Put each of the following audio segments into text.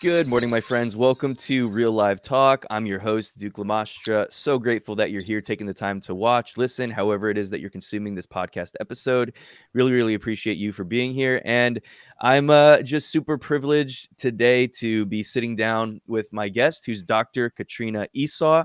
Good morning, my friends. Welcome to Real Live Talk. I'm your host, Duke Lamastra. So grateful that you're here taking the time to watch, listen, however it is that you're consuming this podcast episode. Really, really appreciate you for being here. And I'm uh, just super privileged today to be sitting down with my guest, who's Dr. Katrina Esau.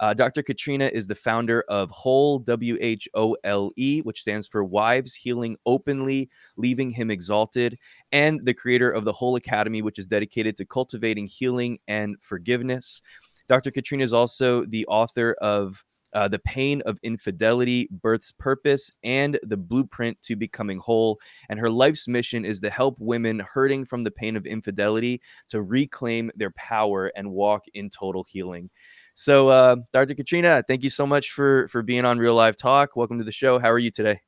Uh, Dr. Katrina is the founder of Whole, W H O L E, which stands for Wives Healing Openly, Leaving Him Exalted, and the creator of the Whole Academy, which is dedicated to cultivating healing and forgiveness. Dr. Katrina is also the author of uh, The Pain of Infidelity, Birth's Purpose, and The Blueprint to Becoming Whole. And her life's mission is to help women hurting from the pain of infidelity to reclaim their power and walk in total healing. So, uh, Dr. Katrina, thank you so much for for being on Real Live Talk. Welcome to the show. How are you today?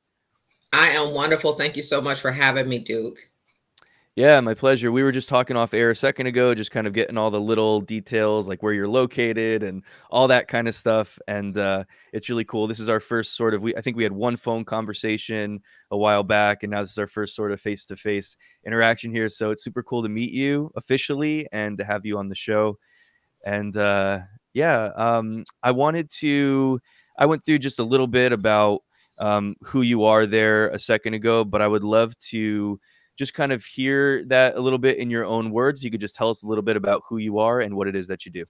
I am wonderful. Thank you so much for having me, Duke. Yeah, my pleasure. We were just talking off air a second ago, just kind of getting all the little details, like where you're located and all that kind of stuff. And uh, it's really cool. This is our first sort of. We I think we had one phone conversation a while back, and now this is our first sort of face to face interaction here. So it's super cool to meet you officially and to have you on the show. And uh, yeah, um, I wanted to. I went through just a little bit about um, who you are there a second ago, but I would love to just kind of hear that a little bit in your own words. You could just tell us a little bit about who you are and what it is that you do.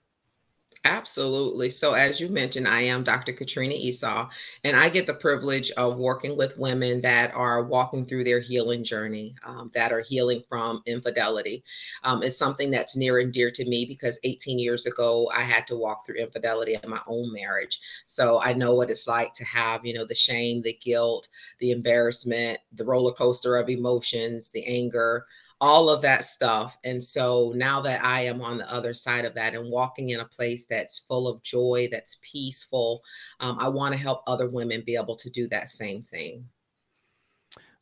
Absolutely. So, as you mentioned, I am Dr. Katrina Esau, and I get the privilege of working with women that are walking through their healing journey, um, that are healing from infidelity. Um, it's something that's near and dear to me because 18 years ago, I had to walk through infidelity in my own marriage. So, I know what it's like to have, you know, the shame, the guilt, the embarrassment, the roller coaster of emotions, the anger all of that stuff. And so now that I am on the other side of that and walking in a place that's full of joy, that's peaceful, um, I want to help other women be able to do that same thing.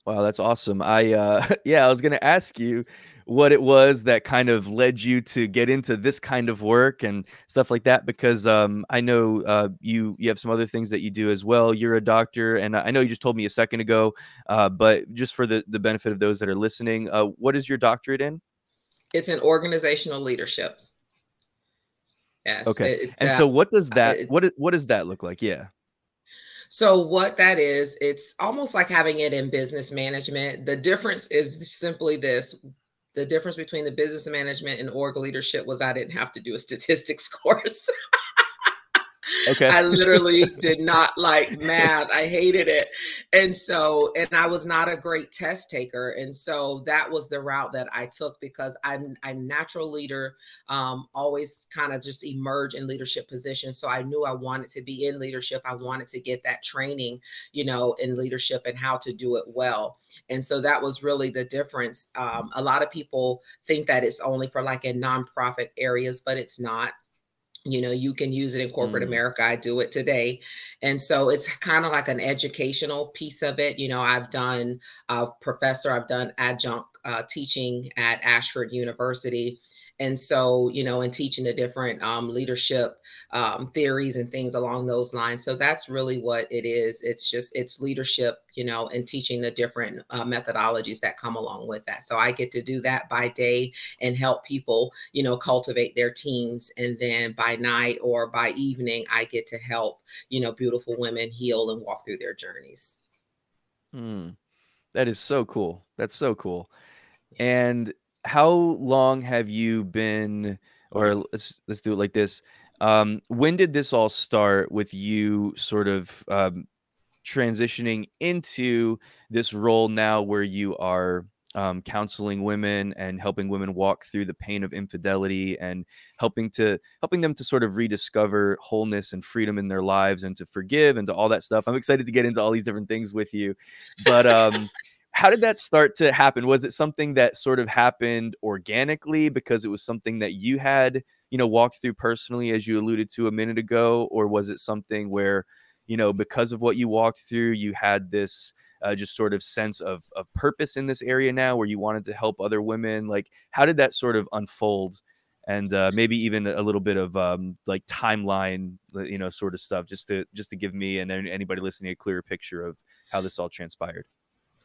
Wow, that's awesome. I uh yeah, I was going to ask you what it was that kind of led you to get into this kind of work and stuff like that because um I know uh you you have some other things that you do as well. You're a doctor and I know you just told me a second ago uh but just for the the benefit of those that are listening, uh what is your doctorate in? It's in organizational leadership. Yes. Okay. And uh, so what does that what what does that look like? Yeah. So, what that is, it's almost like having it in business management. The difference is simply this the difference between the business management and org leadership was I didn't have to do a statistics course. Okay. I literally did not like math. I hated it. And so, and I was not a great test taker. And so that was the route that I took because I'm I'm natural leader, um, always kind of just emerge in leadership positions. So I knew I wanted to be in leadership. I wanted to get that training, you know, in leadership and how to do it well. And so that was really the difference. Um, a lot of people think that it's only for like in nonprofit areas, but it's not you know you can use it in corporate mm. america i do it today and so it's kind of like an educational piece of it you know i've done a professor i've done adjunct uh, teaching at ashford university and so you know and teaching the different um, leadership um, theories and things along those lines. So that's really what it is. It's just it's leadership you know and teaching the different uh, methodologies that come along with that. So i get to do that by day and help people you know cultivate their teams. And then by night or by evening i get to help you know beautiful women heal and walk through their journeys. Mm, that is so cool. That's so cool. And how long have you been or let's let's do it like this um when did this all start with you sort of um transitioning into this role now where you are um, counseling women and helping women walk through the pain of infidelity and helping to helping them to sort of rediscover wholeness and freedom in their lives and to forgive and to all that stuff. I'm excited to get into all these different things with you, but um, how did that start to happen? Was it something that sort of happened organically because it was something that you had, you know, walked through personally, as you alluded to a minute ago, or was it something where, you know, because of what you walked through, you had this uh, just sort of sense of of purpose in this area now, where you wanted to help other women? Like, how did that sort of unfold? And uh, maybe even a little bit of um, like timeline, you know, sort of stuff, just to just to give me and anybody listening a clearer picture of how this all transpired.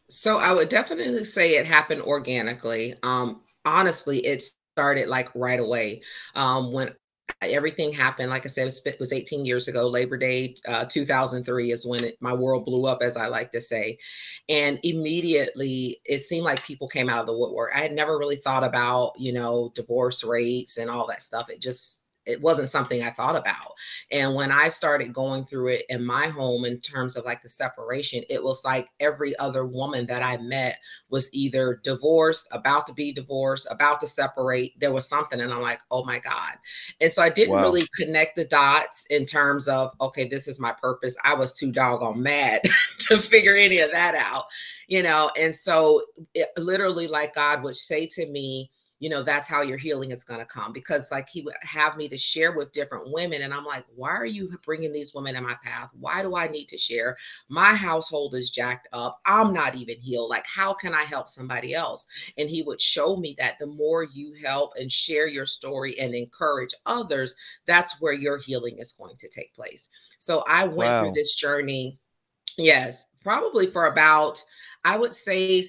So I would definitely say it happened organically. Um, honestly, it started like right away. Um, when everything happened. Like I said, it was 18 years ago. Labor Day uh, 2003 is when it, my world blew up, as I like to say. And immediately, it seemed like people came out of the woodwork. I had never really thought about, you know, divorce rates and all that stuff. It just it wasn't something I thought about. And when I started going through it in my home in terms of like the separation, it was like every other woman that I met was either divorced, about to be divorced, about to separate. There was something, and I'm like, oh my God. And so I didn't wow. really connect the dots in terms of, okay, this is my purpose. I was too doggone mad to figure any of that out, you know? And so it literally, like God would say to me, you know that's how your healing is going to come because like he would have me to share with different women and i'm like why are you bringing these women in my path? Why do i need to share? My household is jacked up. I'm not even healed. Like how can i help somebody else? And he would show me that the more you help and share your story and encourage others that's where your healing is going to take place. So i went wow. through this journey yes probably for about i would say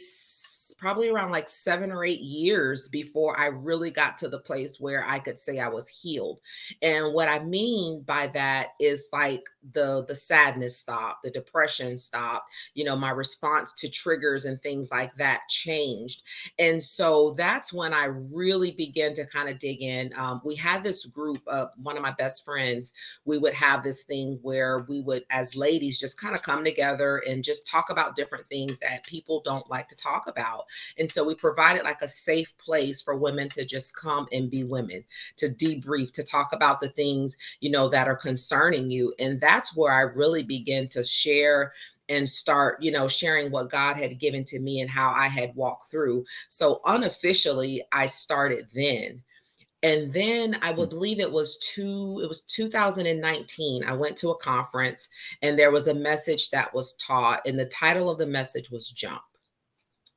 probably around like seven or eight years before I really got to the place where I could say I was healed. And what I mean by that is like the the sadness stopped, the depression stopped, you know, my response to triggers and things like that changed. And so that's when I really began to kind of dig in. Um, we had this group of one of my best friends. We would have this thing where we would, as ladies, just kind of come together and just talk about different things that people don't like to talk about. And so we provided like a safe place for women to just come and be women, to debrief, to talk about the things, you know, that are concerning you. And that's where I really begin to share and start, you know, sharing what God had given to me and how I had walked through. So unofficially, I started then. And then I would believe it was two, it was 2019. I went to a conference and there was a message that was taught, and the title of the message was Jump.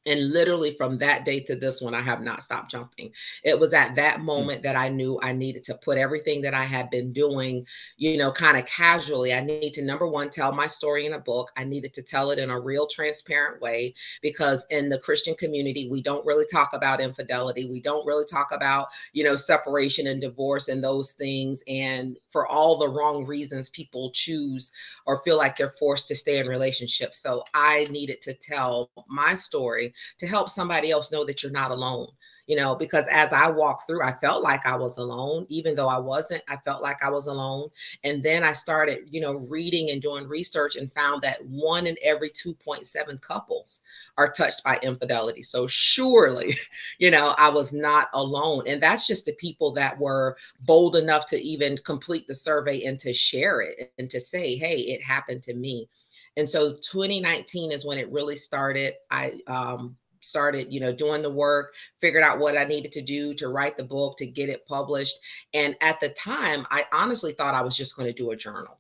And literally from that day to this one, I have not stopped jumping. It was at that hmm. moment mm-hmm. that I knew I needed to put everything that I had been doing, you know, kind of casually. I need to, number one, tell my story in a book. I needed to tell it in a real transparent way because in the Christian community, we don't really talk about infidelity. We don't really talk about, you know, separation and divorce and those things. And for all the wrong reasons, people choose or feel like they're forced to stay in relationships. So I needed to tell my story to help somebody else know that you're not alone you know because as i walked through i felt like i was alone even though i wasn't i felt like i was alone. And then i started you know reading and doing research and found that one in every 2.7 couples are touched by infidelity. So surely you know i was not alone. And that's just the people that were bold enough to even complete the survey and to share it and to say hey it happened to me. And so 2019 is when it really started. I um, started, you know, doing the work, figured out what I needed to do to write the book, to get it published. And at the time, I honestly thought I was just going to do a journal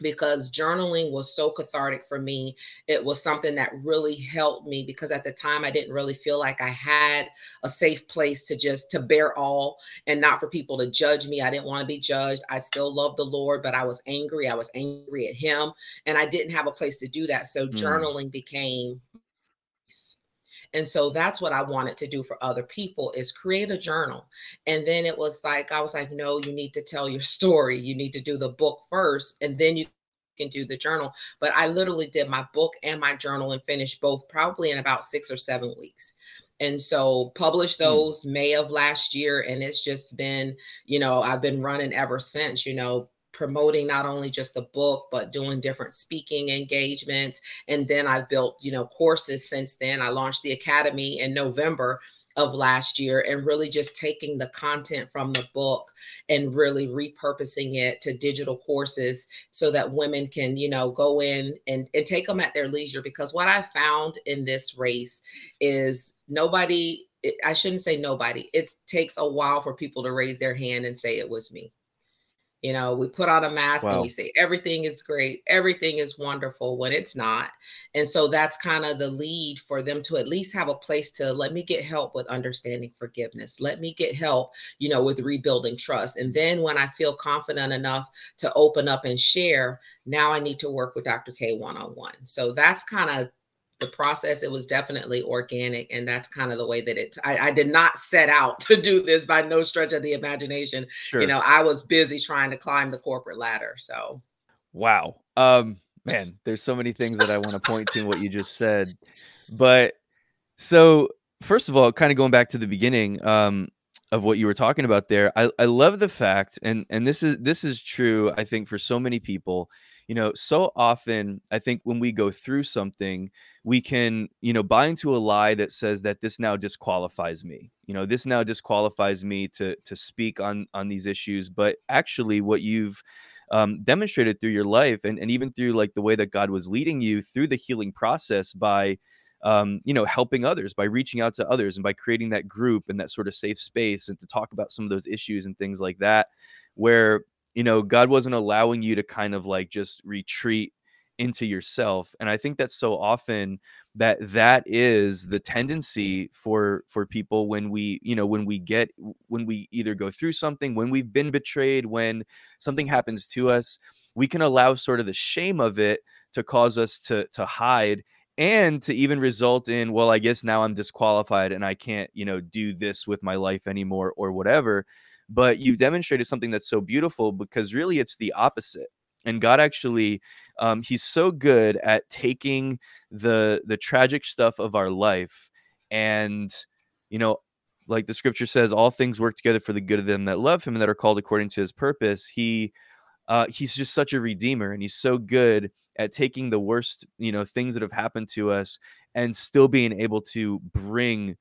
because journaling was so cathartic for me. It was something that really helped me because at the time I didn't really feel like I had a safe place to just to bear all and not for people to judge me. I didn't want to be judged. I still love the Lord, but I was angry. I was angry at him and I didn't have a place to do that. So mm. journaling became and so that's what I wanted to do for other people is create a journal. And then it was like, I was like, no, you need to tell your story. You need to do the book first, and then you can do the journal. But I literally did my book and my journal and finished both probably in about six or seven weeks and so published hmm. those mm. may of last year and it's just been you know i've been running ever since you know promoting not only just the book but doing different speaking engagements and then i've built you know courses since then i launched the academy in november of last year and really just taking the content from the book and really repurposing it to digital courses so that women can you know go in and, and take them at their leisure because what i found in this race is nobody I shouldn't say nobody. It takes a while for people to raise their hand and say it was me. You know, we put on a mask wow. and we say everything is great, everything is wonderful when it's not. And so that's kind of the lead for them to at least have a place to let me get help with understanding forgiveness. Let me get help, you know, with rebuilding trust. And then when I feel confident enough to open up and share, now I need to work with Dr. K one on one. So that's kind of the process it was definitely organic and that's kind of the way that it I, I, did not set out to do this by no stretch of the imagination. Sure. you know i was busy trying to climb the corporate ladder so. Wow. Um man there's so many things that i want to point to in what you just said but so first of all kind of going back to the beginning um of what you were talking about there I, I love the fact and and this is this is true i think for so many people you know so often i think when we go through something we can you know buy into a lie that says that this now disqualifies me you know this now disqualifies me to to speak on on these issues but actually what you've um, demonstrated through your life and, and even through like the way that god was leading you through the healing process by um, you know, helping others by reaching out to others and by creating that group and that sort of safe space and to talk about some of those issues and things like that, where, you know, God wasn't allowing you to kind of like just retreat into yourself and i think that's so often that that is the tendency for for people when we you know when we get when we either go through something when we've been betrayed when something happens to us we can allow sort of the shame of it to cause us to to hide and to even result in well i guess now i'm disqualified and i can't you know do this with my life anymore or whatever but you've demonstrated something that's so beautiful because really it's the opposite. And god actually um, he's so good at taking the the tragic stuff of our life and you know like the scripture says all things work together for the good of them that love him and that are called according to his purpose. He uh, he's just such a redeemer and he's so good at taking the worst you know things that have happened to us and still being able to bring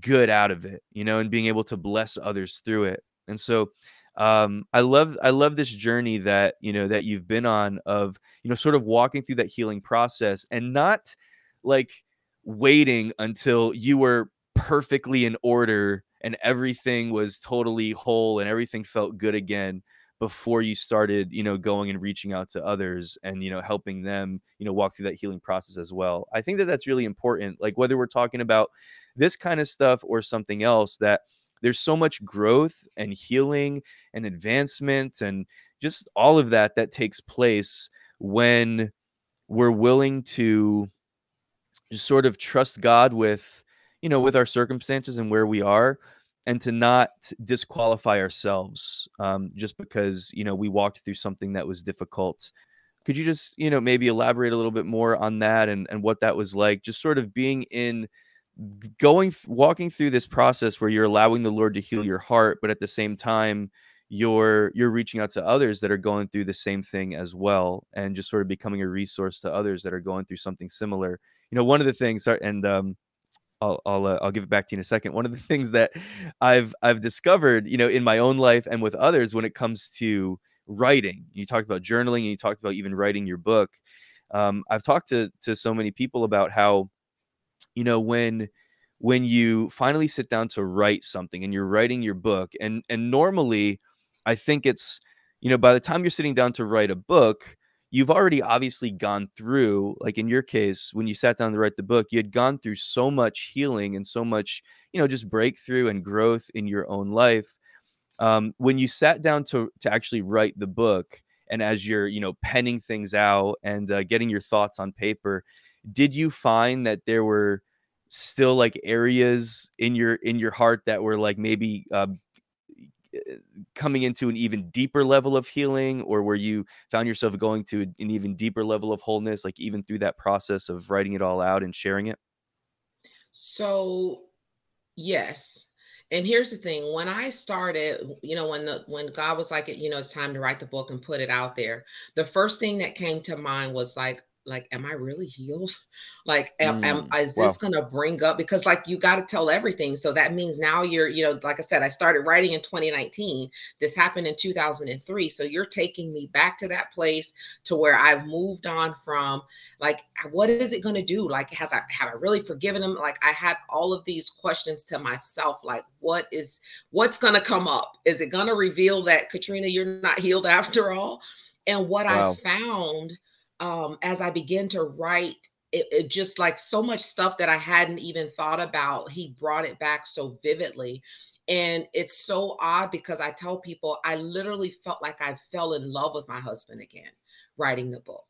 good out of it you know and being able to bless others through it and so um, i love i love this journey that you know that you've been on of you know sort of walking through that healing process and not like waiting until you were perfectly in order and everything was totally whole and everything felt good again before you started you know going and reaching out to others and you know helping them you know walk through that healing process as well. I think that that's really important like whether we're talking about this kind of stuff or something else that there's so much growth and healing and advancement and just all of that that takes place when we're willing to just sort of trust god with you know with our circumstances and where we are and to not disqualify ourselves um, just because you know we walked through something that was difficult. Could you just you know maybe elaborate a little bit more on that and and what that was like? Just sort of being in going walking through this process where you're allowing the lord to heal your heart but at the same time you're you're reaching out to others that are going through the same thing as well and just sort of becoming a resource to others that are going through something similar you know one of the things and um I'll I'll uh, I'll give it back to you in a second. One of the things that I've I've discovered, you know, in my own life and with others when it comes to writing. You talked about journaling, and you talked about even writing your book. Um, I've talked to to so many people about how, you know, when when you finally sit down to write something and you're writing your book, and and normally, I think it's, you know, by the time you're sitting down to write a book, you've already obviously gone through like in your case when you sat down to write the book you had gone through so much healing and so much you know just breakthrough and growth in your own life. Um, when you sat down to to actually write the book and as you're you know penning things out and uh, getting your thoughts on paper did you find that there were still like areas in your in your heart that were like maybe uh, coming into an even deeper level of healing? Or where you found yourself going to an even deeper level of wholeness like even through that process of writing it all out and sharing it? So yes. And here's the thing when i started you know when the when god was like "It, you know it's time to write the book and put it out there the first thing that came to mind was like like am i really healed? Like am, mm, am is this wow. gonna bring up because like you got to tell everything. So that means now you're you know like i said i started writing in 2019 this happened in 2003 so you're taking me back to that place to where i've moved on from like what is it gonna do? Like has i have i really forgiven him? Like i had all of these questions to myself like what is what's gonna come up? Is it gonna reveal that katrina you're not healed after all? And what wow. i found um, as I began to write, it, it, just like so much stuff that I hadn't even thought about, he brought it back so vividly. And it's so odd because I tell people I literally felt like I fell in love with my husband again writing the book.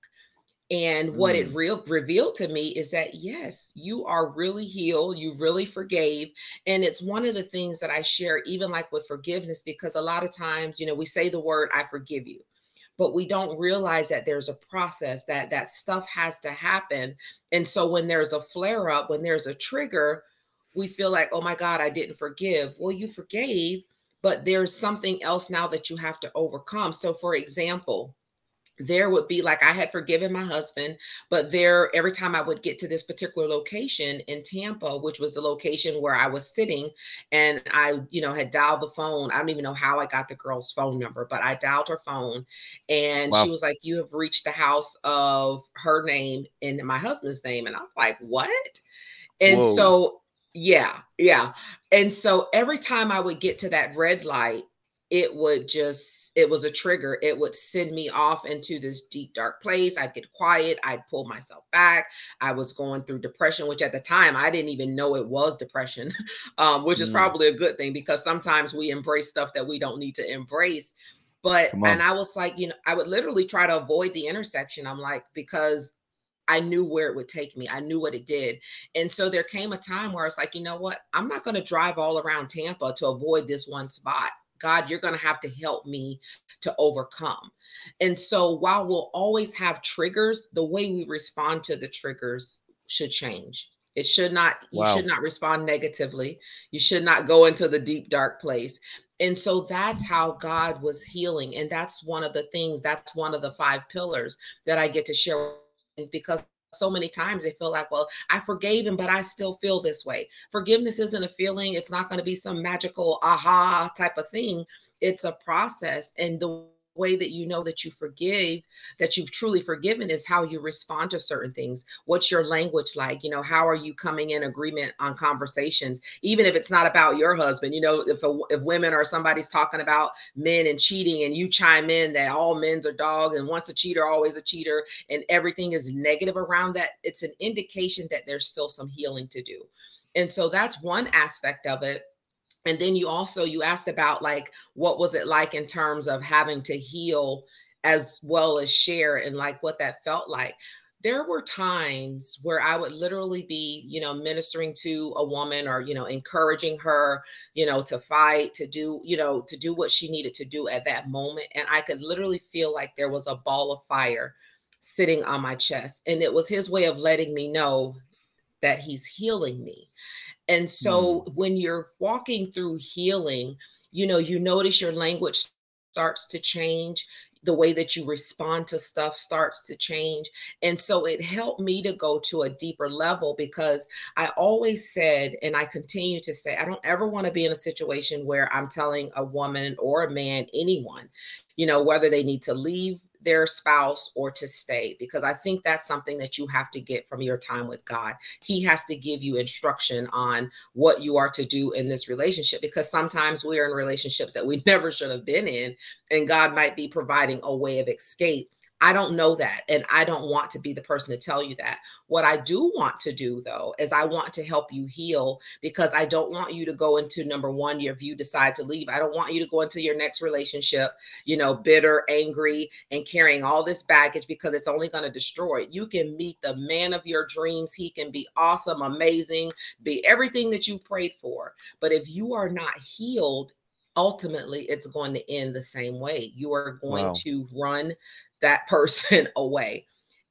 And what mm. it real revealed to me is that yes, you are really healed, you really forgave. And it's one of the things that I share, even like with forgiveness, because a lot of times, you know, we say the word, I forgive you, but we don't realize that there's a process that that stuff has to happen. And so when there's a flare up, when there's a trigger, we feel like, oh my God, I didn't forgive. Well, you forgave, but there's something else now that you have to overcome. So, for example, there would be like I had forgiven my husband, but there every time I would get to this particular location in Tampa, which was the location where I was sitting, and I, you know, had dialed the phone. I don't even know how I got the girl's phone number, but I dialed her phone, and wow. she was like, "You have reached the house of her name and my husband's name," and I'm like, "What?" And Whoa. so, yeah, yeah, and so every time I would get to that red light, it would just it was a trigger it would send me off into this deep dark place i'd get quiet i'd pull myself back i was going through depression which at the time i didn't even know it was depression um, which is mm. probably a good thing because sometimes we embrace stuff that we don't need to embrace but and i was like you know i would literally try to avoid the intersection i'm like because I knew where it would take me. I knew what it did. And so there came a time where I was like, you know what? I'm not going to drive all around Tampa to avoid this one spot. God, you're going to have to help me to overcome. And so while we'll always have triggers, the way we respond to the triggers should change. It should not, wow. you should not respond negatively. You should not go into the deep, dark place. And so that's mm-hmm. how God was healing. And that's one of the things, that's one of the five pillars that I get to share because so many times they feel like, well, I forgave him, but I still feel this way. Forgiveness isn't a feeling, it's not going to be some magical aha type of thing. It's a process. And the way that you know that you forgive, that you've truly forgiven is how you respond to certain things. What's your language like? You know, how are you coming in agreement on conversations, even if it's not about your husband? You know, if a, if women or somebody's talking about men and cheating, and you chime in that all men's are dogs, and once a cheater, always a cheater, and everything is negative around that, it's an indication that there's still some healing to do. And so that's one aspect of it and then you also you asked about like what was it like in terms of having to heal as well as share and like what that felt like there were times where I would literally be, you know, ministering to a woman or, you know, encouraging her, you know, to fight, to do, you know, to do what she needed to do at that moment. And I could literally feel like there was a ball of fire sitting on my chest. And it was his way of letting me know that he's healing me. And so mm. when you're walking through healing, you know, you notice your language starts to change the way that you respond to stuff starts to change. And so it helped me to go to a deeper level because I always said, and I continue to say, I don't ever want to be in a situation where I'm telling a woman or a man, anyone, you know, whether they need to leave their spouse or to stay because I think that's something that you have to get from your time with God. He has to give you instruction on what you are to do in this relationship because sometimes we are in relationships that we never should have been in and God might be providing a way of escape I don't know that. And I don't want to be the person to tell you that. What I do want to do, though, is I want to help you heal because I don't want you to go into number one, if you decide to leave, I don't want you to go into your next relationship, you know, bitter, angry, and carrying all this baggage because it's only going to destroy it. You can meet the man of your dreams. He can be awesome, amazing, be everything that you've prayed for. But if you are not healed, ultimately it's going to end the same way. You are going wow. to run that person away.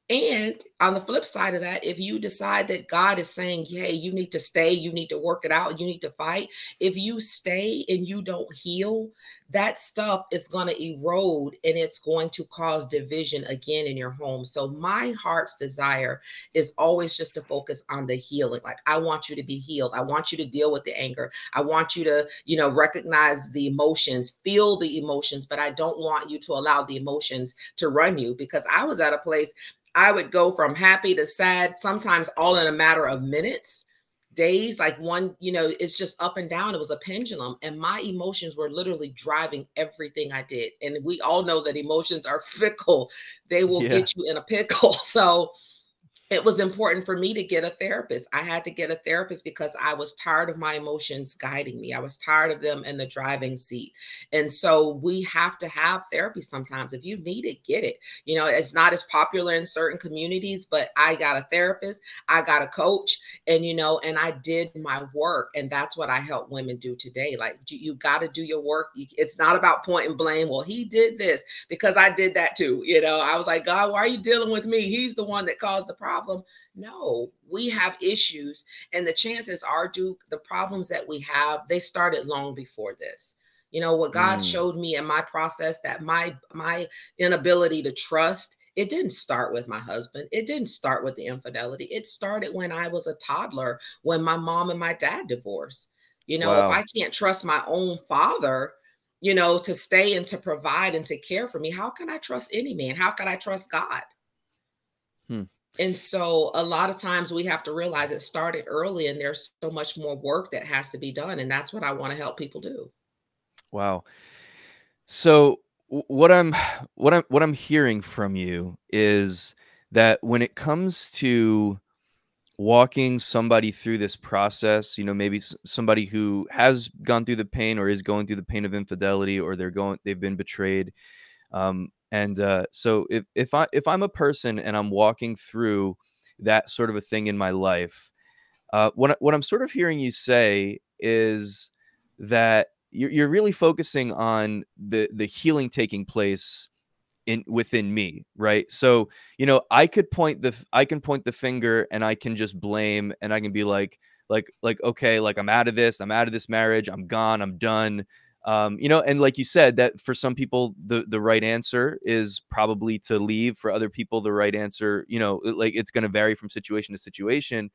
And on the flip side of that, if you decide that God is saying, hey, you need to stay, you need to work it out, you need to fight, if you stay and you don't heal, that stuff is going to erode and it's going to cause division again in your home. So, my heart's desire is always just to focus on the healing. Like, I want you to be healed. I want you to deal with the anger. I want you to, you know, recognize the emotions, feel the emotions, but I don't want you to allow the emotions to run you because I was at a place I would go from happy to sad, sometimes all in a matter of minutes, days. Like one, you know, it's just up and down. It was a pendulum. And my emotions were literally driving everything I did. And we all know that emotions are fickle, they will yeah. get you in a pickle. So, it was important for me to get a therapist. I had to get a therapist because I was tired of my emotions guiding me. I was tired of them in the driving seat. And so we have to have therapy sometimes. If you need it, get it. You know, it's not as popular in certain communities, but I got a therapist, I got a coach, and you know, and I did my work. And that's what I help women do today. Like, you got to do your work. It's not about point and blame. Well, he did this because I did that too. You know, I was like, God, why are you dealing with me? He's the one that caused the problem problem. No, we have issues, and the chances are, Duke, the problems that we have, they started long before this. You know what God mm. showed me in my process that my my inability to trust it didn't start with my husband. It didn't start with the infidelity. It started when I was a toddler, when my mom and my dad divorced. You know, wow. if I can't trust my own father, you know, to stay and to provide and to care for me, how can I trust any man? How can I trust God? Hmm. And so a lot of times we have to realize it started early and there's so much more work that has to be done. And that's what I want to help people do. Wow. So what I'm what I'm what I'm hearing from you is that when it comes to walking somebody through this process, you know, maybe somebody who has gone through the pain or is going through the pain of infidelity or they're going they've been betrayed um, and uh, so if if I if I'm a person and I'm walking through that sort of a thing in my life, uh, what what I'm sort of hearing you say is that you're, you're really focusing on the the healing taking place in within me right? So you know i could point the i can point the finger and i can just blame and i can be like like like okay like i'm out of this i'm out of this marriage i'm gone i'm done um, you know, and like you said, that for some people the the right answer is probably to leave. For other people, the right answer, you know, like it's going to vary from situation to situation.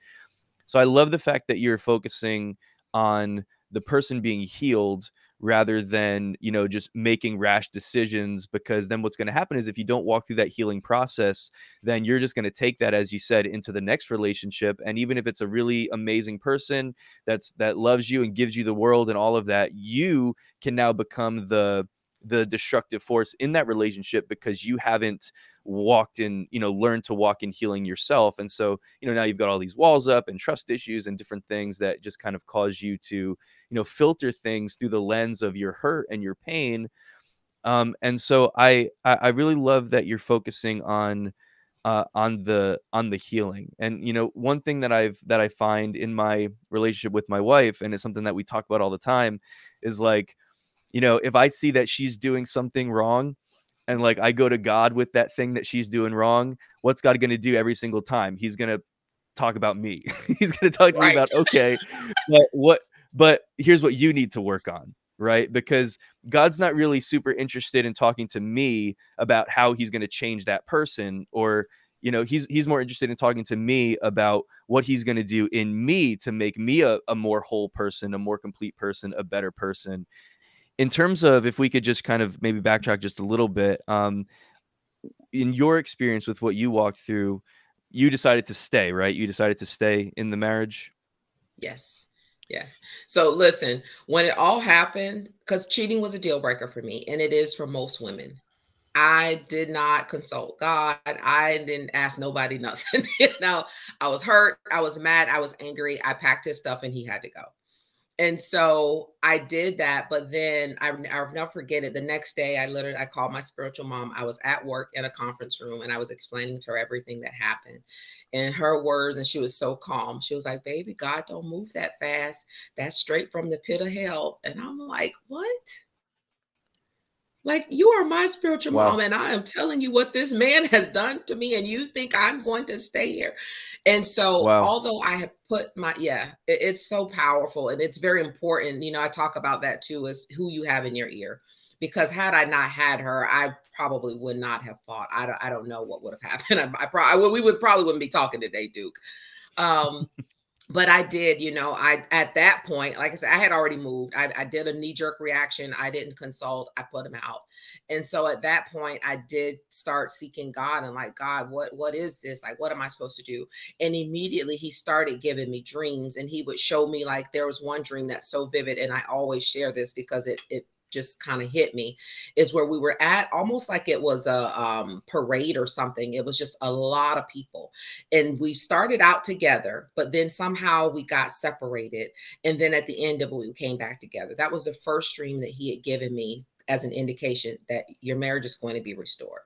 So I love the fact that you're focusing on the person being healed rather than you know just making rash decisions because then what's going to happen is if you don't walk through that healing process then you're just going to take that as you said into the next relationship. And even if it's a really amazing person that's that loves you and gives you the world and all of that you can now become the the destructive force in that relationship because you haven't walked in you know learned to walk in healing yourself. And so you know now you've got all these walls up and trust issues and different things that just kind of cause you to you know filter things through the lens of your hurt and your pain. Um and so i i really love that you're focusing on uh, on the on the healing. And you know one thing that i've that i find in my relationship with my wife and it's something that we talk about all the time is like you know, if I see that she's doing something wrong and like I go to God with that thing that she's doing wrong, what's God going to do every single time? He's going to talk about me. He's going to talk to right. me about, okay, but what, but here's what you need to work on. Right. Because God's not really super interested in talking to me about how he's going to change that person or, you know, he's he's more interested in talking to me about what he's going to do in me to make me a, a more whole person, a more complete person, a better person in terms of if we could just kind of maybe backtrack just a little bit um, in your experience with what you walked through you decided to stay right you decided to stay in the marriage yes yes so listen when it all happened because cheating was a deal breaker for me and it is for most women I did not consult God. I didn't ask nobody nothing. you know, I was hurt. I was mad. I was angry. I packed his stuff and he had to go. And so I did that, but then I, I'll never forget it. The next day, I literally I called my spiritual mom. I was at work in a conference room, and I was explaining to her everything that happened, and her words. And she was so calm. She was like, "Baby, God don't move that fast. That's straight from the pit of hell." And I'm like, "What?" Like you are my spiritual wow. mom, and I am telling you what this man has done to me, and you think I'm going to stay here. And so, wow. although I have put my yeah, it, it's so powerful and it's very important. You know, I talk about that too, is who you have in your ear. Because had I not had her, I probably would not have fought. I don't, I don't know what would have happened. I, I probably we would probably wouldn't be talking today, Duke. Um, but I did, you know, I at that point, like I said, I had already moved. I, I did a knee jerk reaction. I didn't consult. I put him out, and so at that point, I did start seeking God and like God, what what is this? Like, what am I supposed to do? And immediately he started giving me dreams, and he would show me like there was one dream that's so vivid, and I always share this because it it just kind of hit me is where we were at almost like it was a um, parade or something it was just a lot of people. And we started out together but then somehow we got separated and then at the end of it we came back together. That was the first dream that he had given me as an indication that your marriage is going to be restored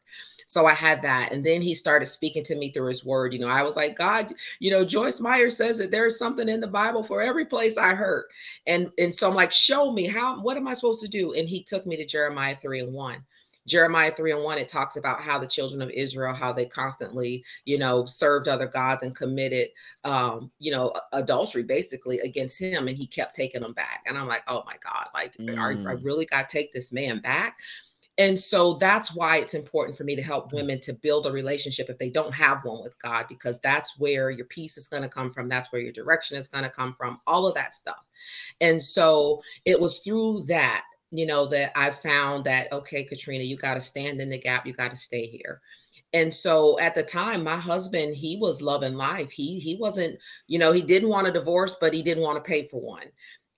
so I had that. And then he started speaking to me through his word. You know, I was like, God, you know, Joyce Meyer says that there's something in the Bible for every place I hurt. And, and so I'm like, show me how, what am I supposed to do? And he took me to Jeremiah 3 and 1. Jeremiah 3 and 1, it talks about how the children of Israel, how they constantly, you know, served other gods and committed, um, you know, adultery basically against him. And he kept taking them back. And I'm like, oh my God, like, mm. I, I really got to take this man back. And so that's why it's important for me to help mm. women to build a relationship if they don't have one with God, because that's where your peace is going to come from. That's where your direction is going to come from, all of that stuff. And so it was through that, you know, that I found that, okay, Katrina, you got to stand in the gap, you got to stay here. And so at the time, my husband, he was loving life. He he wasn't, you know, he didn't want a divorce, but he didn't want to pay for one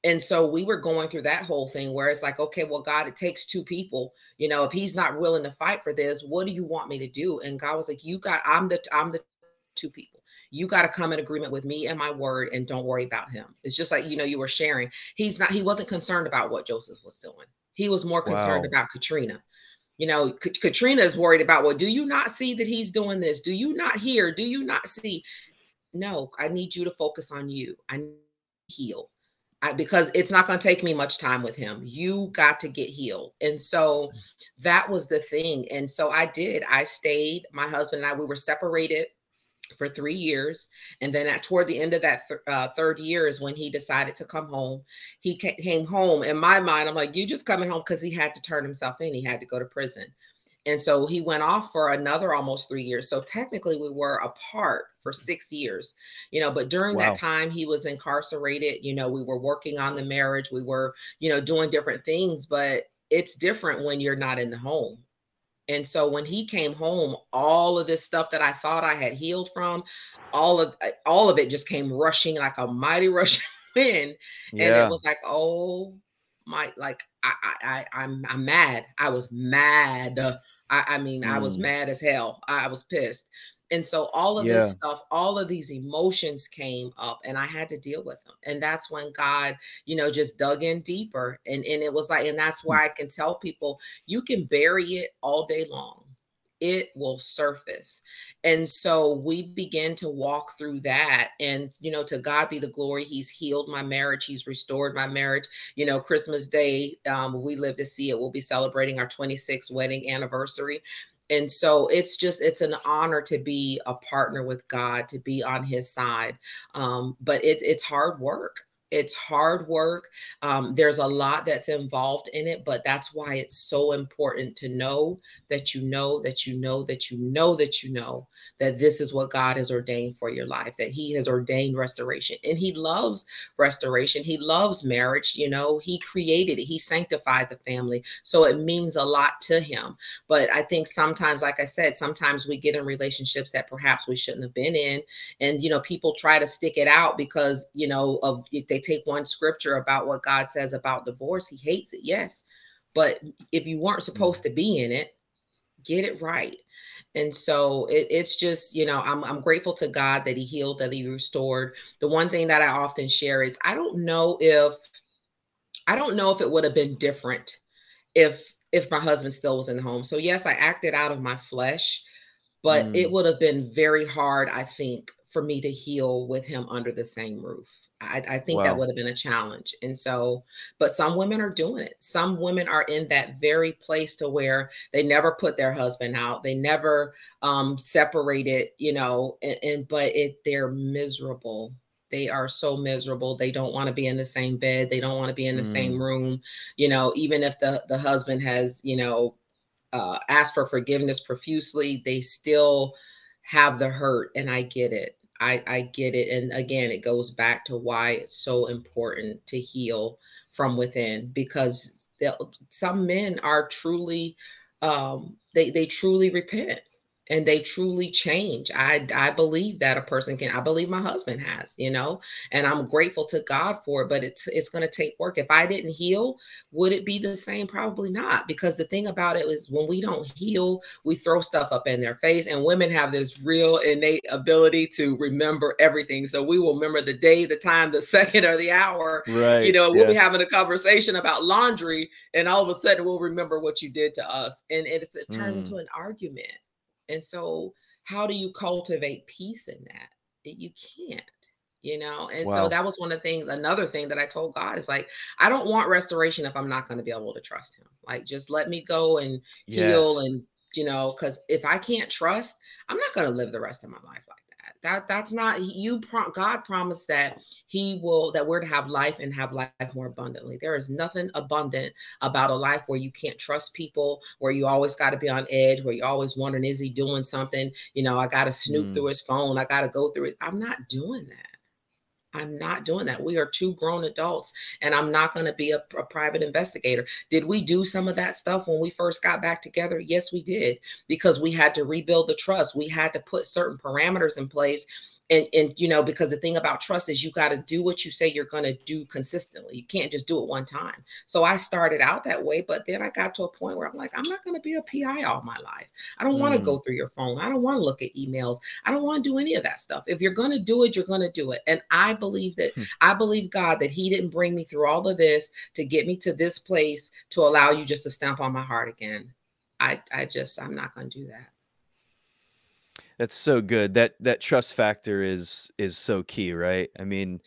and so we were going through that whole thing where it's like okay well god it takes two people you know if he's not willing to fight for this what do you want me to do? And god was like you got i'm the i'm the two people. You got to come in agreement with me and my word and don't worry about him. It's just like you know you were sharing. He's not he wasn't concerned about what joseph was doing. He was more concerned wow. about katrina. You know K- katrina is worried about well do you not see that he's doing this? Do you not hear? Do you not see? No i need you to focus on you. I heal I, because it's not going to take me much time with him. You got to get healed. And so that was the thing. And so I did. I stayed. My husband and I, we were separated for three years. And then at toward the end of that th- uh, third year is when he decided to come home. He ca- came home. In my mind, I'm like, you just coming home because he had to turn himself in. He had to go to prison. And so he went off for another almost three years. So technically, we were apart for six years, you know. But during wow. that time, he was incarcerated. You know, we were working on the marriage, we were, you know, doing different things, but it's different when you're not in the home. And so when he came home, all of this stuff that I thought I had healed from, all of eh, all of it just came rushing like a mighty rushing wind. And yeah. it was like, oh my, like I I, I I'm I'm mad. I was mad I, I mean, mm. I was mm. mad as hell. I was pissed. And so all of yeah. this stuff, all of these emotions came up and I had to deal with them. And that's when God, you know, just dug in deeper. And, and it was like, and that's mm. why I can tell people you can bury it all day long it will surface. And so we begin to walk through that. And, you know, to God be the glory. He's healed my marriage, He's restored my marriage. You know, Christmas Day, um, we live to see it. We'll be celebrating our 26th wedding anniversary. And so it's just, it's an honor to be a partner with God, to be on his side. Um, but it, it's hard work it's hard work. Um, there's a lot that's involved in it, but that's why it's so important to know that you know that you know that you know that you know that this is what God has ordained for your life, that He has ordained restoration. And He loves restoration. He loves marriage. You know, He created it, He sanctified the family. So it means a lot to Him. But I think sometimes, like I said, sometimes we get in relationships that perhaps we shouldn't have been in. And, you know, people try to stick it out because, you know, of they they take one scripture about what God says about divorce. He hates it, yes. But if you weren't supposed mm. to be in it, get it right. And so it, it's just, you know, I'm, I'm grateful to God that He healed, that He restored. The one thing that I often share is I don't know if, I don't know if it would have been different if if my husband still was in the home. So yes, I acted out of my flesh, but mm. it would have been very hard, I think, for me to heal with him under the same roof. I, I think wow. that would have been a challenge. And so, but some women are doing it. Some women are in that very place to where they never put their husband out. They never um separated, you know, and, and but it they're miserable. They are so miserable. They don't want to be in the same bed. They don't want to be in the mm. same room. You know, even if the the husband has, you know, uh, asked for forgiveness profusely, they still have the hurt. And I get it. I, I get it. And again, it goes back to why it's so important to heal from within because some men are truly, um, they, they truly repent. And they truly change. I I believe that a person can. I believe my husband has, you know, and I'm grateful to God for it. But it's it's going to take work. If I didn't heal, would it be the same? Probably not. Because the thing about it is, when we don't heal, we throw stuff up in their face, and women have this real innate ability to remember everything. So we will remember the day, the time, the second, or the hour. Right. You know, we'll yeah. be having a conversation about laundry, and all of a sudden we'll remember what you did to us, and it, it turns mm. into an argument and so, how do you cultivate peace in that? Eh, you can't, you know? And wow. so, that was one of the things, another thing that I told God is like, I don't want restoration if I'm not going to be able to trust Him. Like, just let me go and yes. heal and, you know, because if I can't trust, I'm not going to live the rest of my life like that that's not you god promised that he will that we're to have life and have life more abundantly. There is nothing abundant about a life where you can't trust people where you always got to be on edge where you're always wondering is he doing something? You know i got to snoop mm. through his phone. I got to go through it. I'm not doing that I'm not doing that. We are two grown adults, and I'm not going to be a, a, private investigator. Did we do some of that stuff when we first got back together? Yes, we did, because we had to rebuild the trust. We had to put certain parameters in place and and you know because the thing about trust is you got to do what you say you're going to do consistently. You can't just do it one time. So i started out that way but then i got to a point where i'm like i'm not going to be a pi all my life. I don't mm. want to go through your phone. I don't want to look at emails. I don't want to do any of that stuff. If you're going to do it you're going to do it. And i believe that hmm. i believe god that he didn't bring me through all of this to get me to this place to allow you just to stamp on my heart again. I i just i'm not going to do that that's so good. That that trust factor is is so key, right? I mean,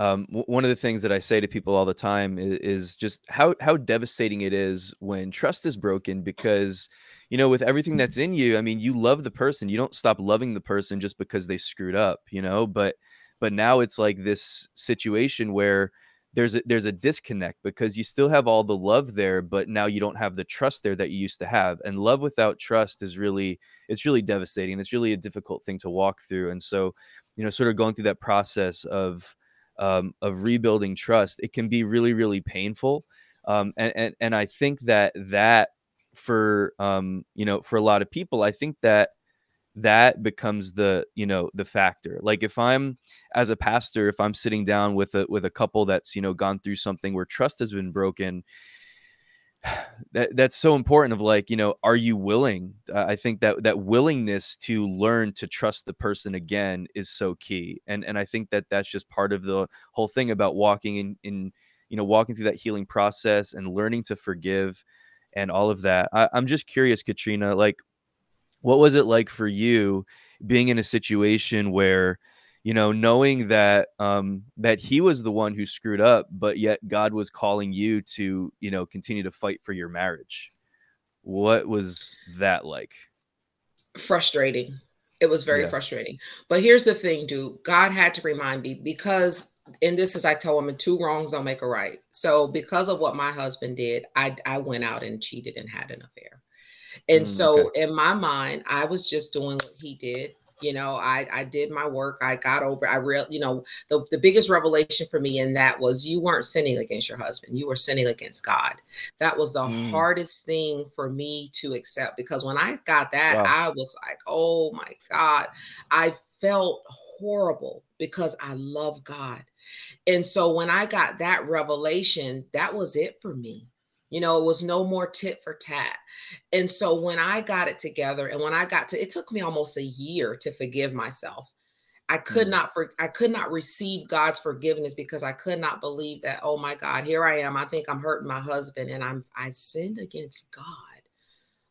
um, w- one of the things that I say to people all the time is, is just how how devastating it is when trust is broken because you know with everything that's in you i mean you love the person you don't stop loving the person just because they screwed up you know but but now it's like this situation where there's a, there's a disconnect because you still have all the love there but now you don't have the trust there that you used to have and love without trust is really it's really devastating it's really a difficult thing to walk through and so you know sort of going through that process of um, of rebuilding trust it can be really really painful um, and, and and i think that that for um, you know for a lot of people i think that that becomes the you know the factor. Like if i'm as a pastor if i'm sitting down with a with a couple that's you know gone through something where trust has been broken that that's so important of like you know are you willing? I think that that willingness to learn to trust the person again is so key. And and i think that that's just part of the whole thing about walking in in you know walking through that healing process and learning to forgive and all of that. I, i'm just curious katrina like what was it like for you being in a situation where you know knowing that um that he was the one who screwed up but yet god was calling you to you know continue to fight for your marriage? What was that like? Frustrating. It was very yeah. frustrating. But here's the thing dude. God had to remind me because in this is i tell women two wrongs don't make a right. So because of what my husband did i i went out and cheated and had an affair and mm, so okay. in my mind, I was just doing what he did. You know, I I did my work. I got over. I real, you know, the the biggest revelation for me in that was you weren't sinning against your husband. You were sinning against God. That was the mm. hardest thing for me to accept because when I got that, wow. I was like, oh my God, I felt horrible because I love God. And so when I got that revelation, that was it for me. You know, it was no more tit for tat. And so when I got it together and when I got to it took me almost a year to forgive myself. I could mm. not for I could not receive God's forgiveness because I could not believe that oh my God, here I am. I think I'm hurting my husband and I'm I sinned against God.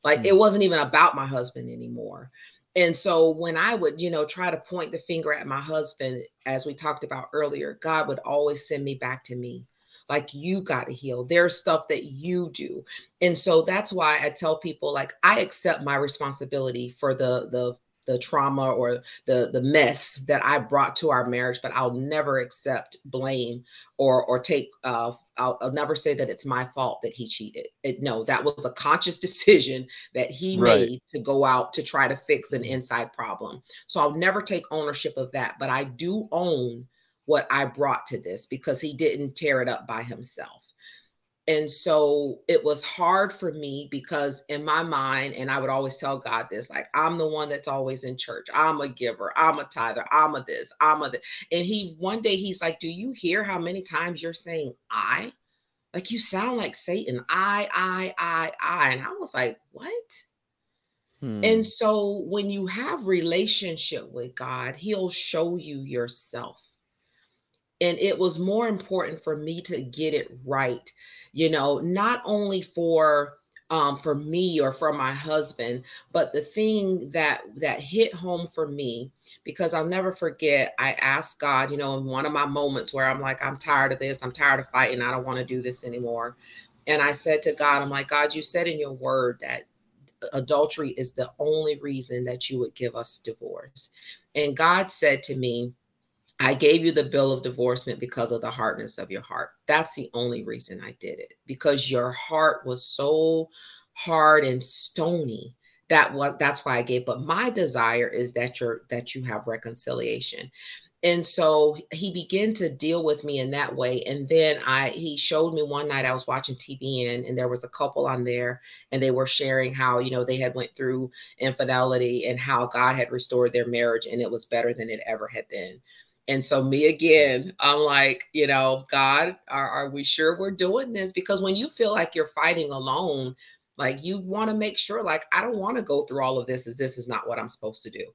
Like mm. it wasn't even about my husband anymore. And so when I would, you know, try to point the finger at my husband as we talked about earlier, God would always send me back to me like you got to heal there's stuff that you do and so that's why i tell people like i accept my responsibility for the the the trauma or the the mess that I brought to our marriage, but I'll never accept blame or or take. Uh, I'll, I'll never say that it's my fault that he cheated. It, no, that was a conscious decision that he right. made to go out to try to fix an inside problem. So I'll never take ownership of that, but I do own what I brought to this because he didn't tear it up by himself. and so it was hard for me because in my mind and i would always tell god this like i'm the one that's always in church. I'm a giver. I'm a tither. I'm a this. I'm a this and he one day he's like do you hear how many times you're saying i? Like you sound like satan. I i i i. And i was like what? Hmm. and so when you have relationship with god he'll show you yourself and it was more important for me to get it right you know not only for um, for me or for my husband but the thing that that hit home for me because i'll never forget i asked god you know in one of my moments where i'm like i'm tired of this. I'm tired of fighting. I don't want to do this anymore. And i said to god i'm like god you said in your word that adultery is the only reason that you would give us divorce. And god said to me I gave you the bill of divorcement because of the hardness of your heart. That's the only reason I did it because your heart was so hard and stony. That was that's why I gave. But my desire is that you're that you have reconciliation. And so he began to deal with me in that way. And then I he showed me one night I was watching TBN and there was a couple on there and they were sharing how, you know, they had went through infidelity and how God had restored their marriage and it was better than it ever had been. And so, me again, I'm like, you know, God, are, are we sure we're doing this? Because when you feel like you're fighting alone, like you want to make sure, like, I don't want to go through all of this as this is not what I'm supposed to do.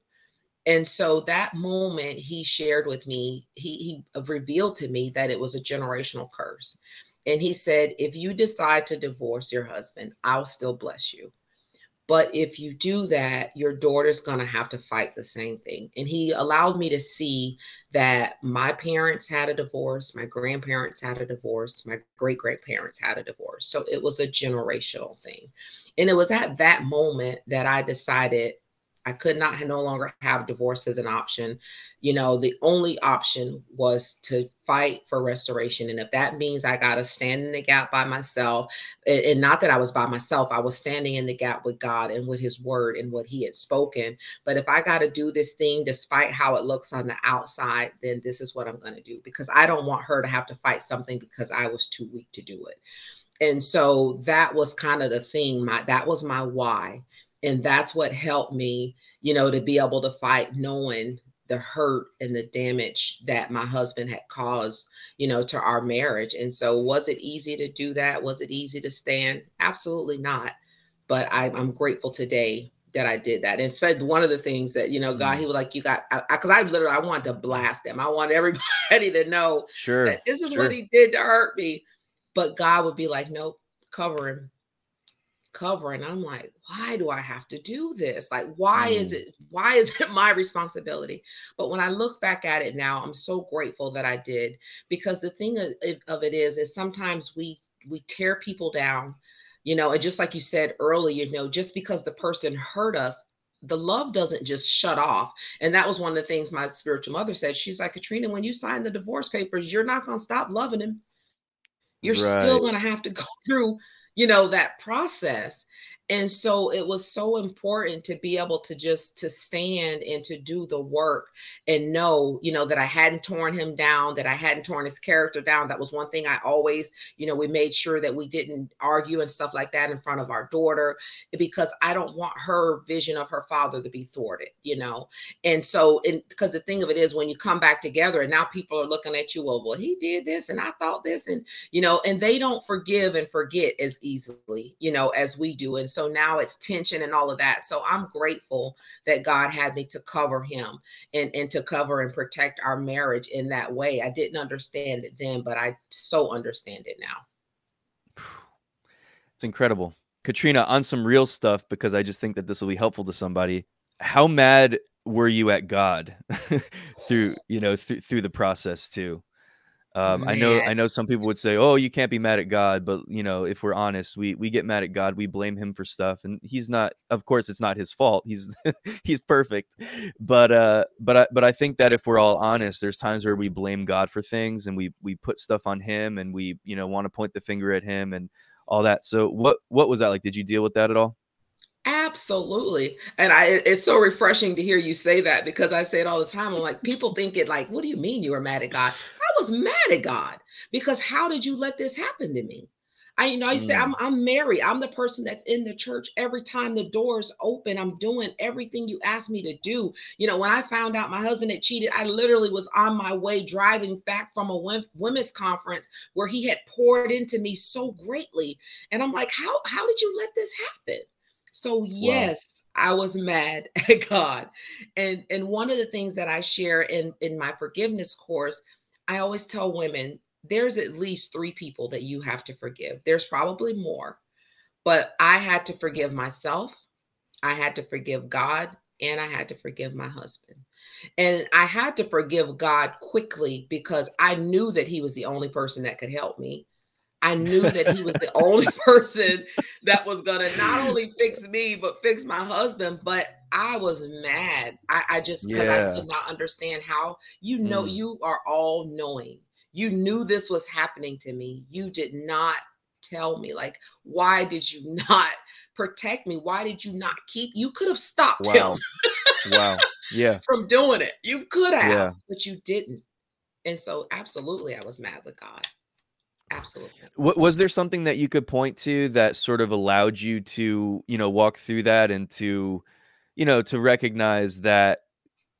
And so that moment he shared with me, he, he revealed to me that it was a generational curse. And he said, if you decide to divorce your husband, I'll still bless you. But if you do that, your daughter's going to have to fight the same thing. And he allowed me to see that my parents had a divorce, my grandparents had a divorce, my great grandparents had a divorce. So it was a generational thing. And it was at that moment that I decided I could not no longer have divorce as an option. You know, the only option was to fight for restoration. And if that means I got to stand in the gap by myself, and not that I was by myself, I was standing in the gap with God and with his word and what he had spoken. But if I got to do this thing despite how it looks on the outside, then this is what I'm going to do because I don't want her to have to fight something because I was too weak to do it. And so that was kind of the thing. My that was my why and that's what helped me you know to be able to fight knowing the hurt and the damage that my husband had caused you know to our marriage and so was it easy to do that was it easy to stand absolutely not but I, i'm grateful today that I did that. And especially one of the things that, you know, God, mm. he was like, you got, because I, I, literally, I wanted to blast them. I want everybody to know sure that this is sure. what he did to hurt me. But God would be like, nope, cover him, cover and i'm like why do i have to do this like why mm. is it why is it my responsibility but when i look back at it now i'm so grateful that i did because the thing of, of it is is sometimes we we tear people down you know and just like you said earlier you know just because the person hurt us the love doesn't just shut off. And that was one of the things my spiritual mother said. She's like, Katrina, when you sign the divorce papers, you're not going to stop loving him. You're right. still going to have to go through you know that process and so it was so important to be able to just to stand and to do the work and know you know that i hadn't torn him down that i hadn't torn his character down. That was one thing i always you know we made sure that we didn't argue and stuff like that in front of our daughter because i don't want her vision of her father to be thwarted you know? And so and because the thing of it is when you come back together and now people are looking at you well well he did this and i thought this and you know and they don't forgive and forget as easily you know as we do. And so now it's tension and all of that. So I'm grateful that God had me to cover him and, and to cover and protect our marriage in that way. I didn't understand it then, but I so understand it now. It's incredible. Katrina, on some real stuff, because I just think that this will be helpful to somebody. How mad were you at God through, you know, th- through the process too? Um, I know I know some people would say, "Oh, you can't be mad at God," but you know, if we're honest, we we get mad at God, we blame him for stuff, and he's not. Of course, it's not his fault. He's he's perfect, but uh, but I but I think that if we're all honest, there's times where we blame God for things, and we we put stuff on him, and we you know want to point the finger at him and all that. So what what was that like? Did you deal with that at all? Absolutely. And I it's so refreshing to hear you say that because I say it all the time. I'm like, people think it like, what do you mean you were mad at God? I was mad at God because how did you let this happen to me? I, you know, I say I'm mm. I'm married. I'm the person that's in the church every time the doors open. I'm doing everything you asked me to do. You know, when I found out my husband had cheated, I literally was on my way driving back from a women's conference where he had poured into me so greatly, and I'm like, how how did you let this happen? So yes, wow. I was mad at God, and and one of the things that I share in in my forgiveness course, I always tell women there's at least three people that you have to forgive. There's probably more, but I had to forgive myself, I had to forgive God, and I had to forgive my husband. And I had to forgive God quickly because I knew that He was the only person that could help me. I knew that He was the only person that was to not only fix me, but fix my husband. But I was mad. I, I just, because yeah. I could not understand how, you know, mm. you are all knowing you knew this was happening to me. You did not tell me. Like, why did you not protect me? Why did you not keep? You could have stopped wow. him. wow. Yeah. From doing it. You could have, yeah. but you didn't. And so, absolutely, I was mad with God. Absolutely. Was there something that you could point to that sort of allowed you to, you know, walk through that and to, you know, to recognize that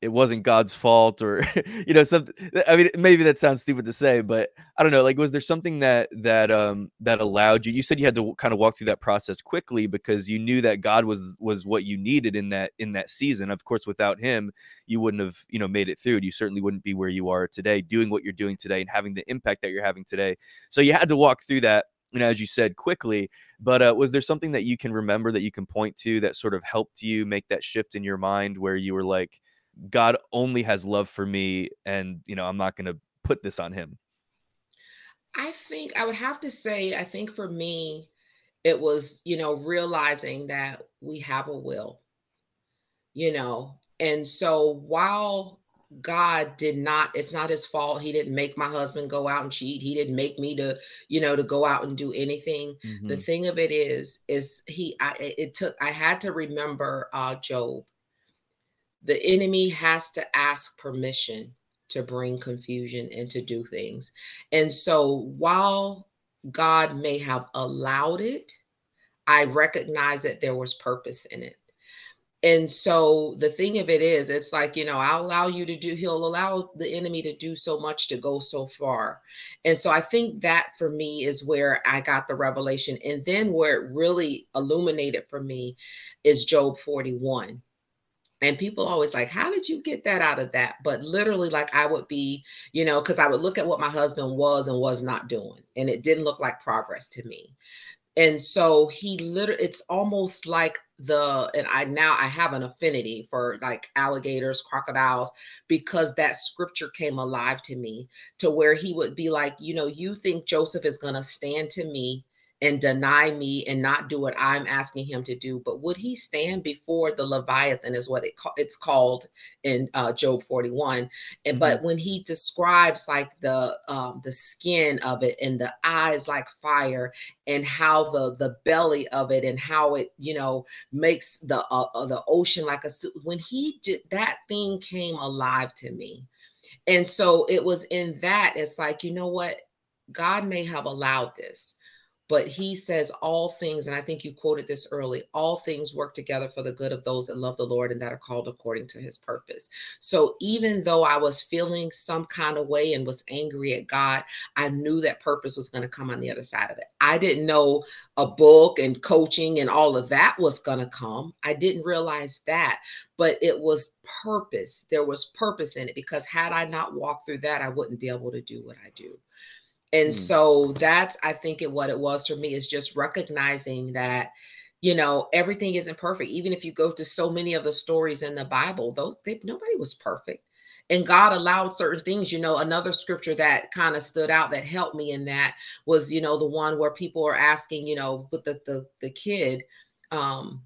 it wasn't God's fault or you know something I mean maybe that sounds stupid to say but I don't know like was there something that that um that allowed you you said you had to kind of walk through that process quickly because you knew that God was was what you needed in that in that season. Of course without him you wouldn't have you know made it through and you certainly wouldn't be where you are today doing what you're doing today and having the impact that you're having today. So you had to walk through that you know, as you said quickly but uh, was there something that you can remember that you can point to that sort of helped you make that shift in your mind where you were like God only has love for me, and you know, I'm not going to put this on him? I think I would have to say, I think for me, it was, you know, realizing that we have a will, you know, and so while God did not, it's not his fault. He didn't make my husband go out and cheat. He didn't make me to, you know, to go out and do anything. Mm-hmm. The thing of it is, is he, I, it took, I had to remember uh, Job the enemy has to ask permission to bring confusion and to do things. And so while God may have allowed it, I recognize that there was purpose in it. And so the thing of it is, it's like, you know, I'll allow you to do, he'll allow the enemy to do so much to go so far. And so I think that for me is where I got the revelation. And then where it really illuminated for me is Job 41 and people always like how did you get that out of that? But literally like i would be you know because i would look at what my husband was and was not doing and it didn't look like progress to me. And so he literally it's almost like the and i now i have an affinity for like alligators crocodiles because that scripture came alive to me to where he would be like you know you think joseph is going to stand to me and deny me and not do what I'm asking him to do. But would he stand before the Leviathan, is what it it's called in uh, Job 41. And mm-hmm. but when he describes like the um, the skin of it and the eyes like fire and how the the belly of it and how it you know makes the uh, uh, the ocean like a when he did that thing came alive to me. And so it was in that it's like you know what God may have allowed this but he says all things and i think you quoted this early all things work together for the good of those that love the lord and that are called according to his purpose. So even though i was feeling some kind of way and was angry at god i knew that purpose was going to come on the other side of it. I didn't know a book and coaching and all of that was going to come. I didn't realize that but it was purpose. There was purpose in it because had i not walked through that i wouldn't be able to do what i do and mm. so that's, I think, it, what it was for me is just recognizing that, you know, everything isn't perfect. Even if you go to so many of the stories in the Bible, those they, nobody was perfect. And God allowed certain things. You know, another scripture that kind of stood out that helped me in that was, you know, the one where people are asking, you know, with the the the kid, um,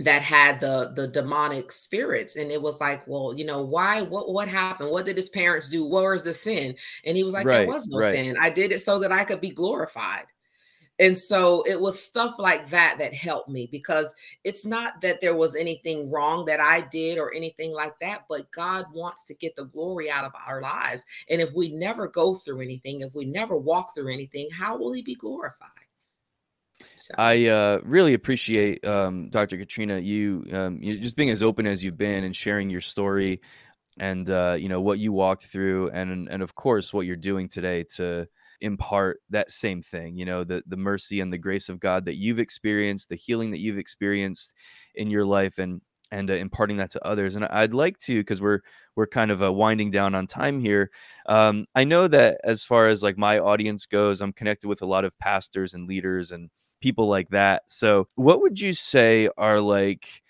that had the the demonic spirits and it was like well you know why what what happened what did his parents do what was the sin and he was like right, there was no right. sin i did it so that i could be glorified and so it was stuff like that that helped me because it's not that there was anything wrong that I did or anything like that, but God wants to get the glory out of our lives. And if we never go through anything, if we never walk through anything, how will He be glorified? I uh, really appreciate um, Dr. Katrina you um, you just being as open as you've been and sharing your story and uh, you know what you walked through and and of course what you're doing today to impart that same thing you know the the mercy and the grace of god that you've experienced the healing that you've experienced in your life and and uh, imparting that to others and i'd like to because we're we're kind of uh, winding down on time here um, i know that as far as like my audience goes i'm connected with a lot of pastors and leaders and people like that. So what would you say are like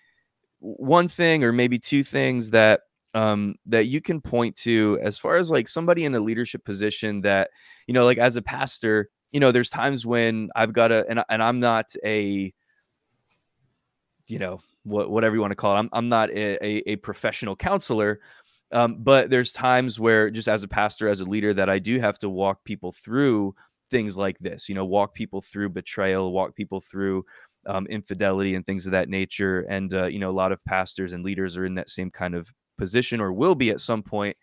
one thing or maybe two things that um, that you can point to as far as like somebody in a leadership position that you know like as a pastor you know there's times when i've got a and, and i'm not a you know what, whatever you want to call it i'm, I'm not a, a, a professional counselor um, but there's times where just as a pastor as a leader that i do have to walk people through things like this you know walk people through betrayal walk people through um, infidelity and things of that nature and uh, you know a lot of pastors and leaders are in that same kind of position or will be at some point.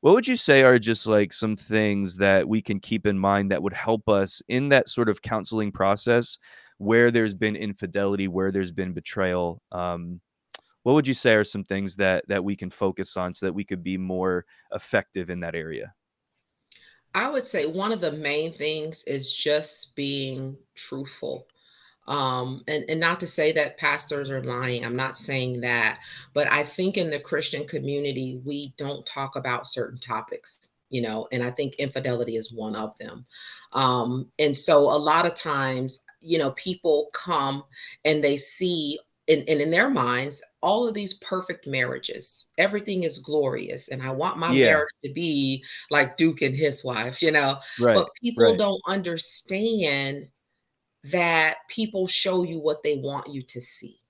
What would you say are just like some things that we can keep in mind that would help us in that sort of counseling process where there's been infidelity where there's been betrayal? Um, what would you say are some things that that we can focus on so that we could be more effective in that area i would say one of the main things is just being truthful um, and, and not to say that pastors are lying, I'm not saying that, but I think in the Christian community, we don't talk about certain topics, you know, and I think infidelity is one of them. Um, and so a lot of times, you know, people come and they see and, and in their minds, all of these perfect marriages, everything is glorious. And I want my yeah. marriage to be like Duke and his wife, you know. Right, but people right. don't understand that people show you what they want you to see.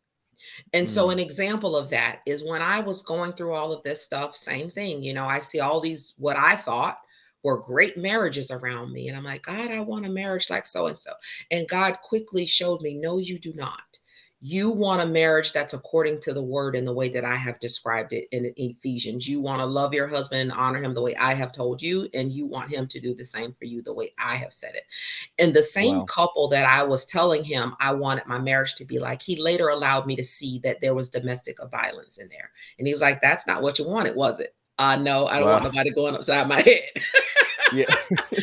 And mm. so, an example of that is when I was going through all of this stuff, same thing. You know, I see all these, what I thought were great marriages around me. And I'm like, God, I want a marriage like so and so. And God quickly showed me, no, you do not you want a marriage that's according to the word in the way that I have described it in Ephesians. You want to love your husband and honor him the way I have told you, and you want him to do the same for you the way I have said it. And the same wow. couple that I was telling him I wanted my marriage to be like, he later allowed me to see that there was domestic violence in there. And he was like, That's not what you wanted, was it? Uh no, I don't wow. want nobody going upside my head. yeah.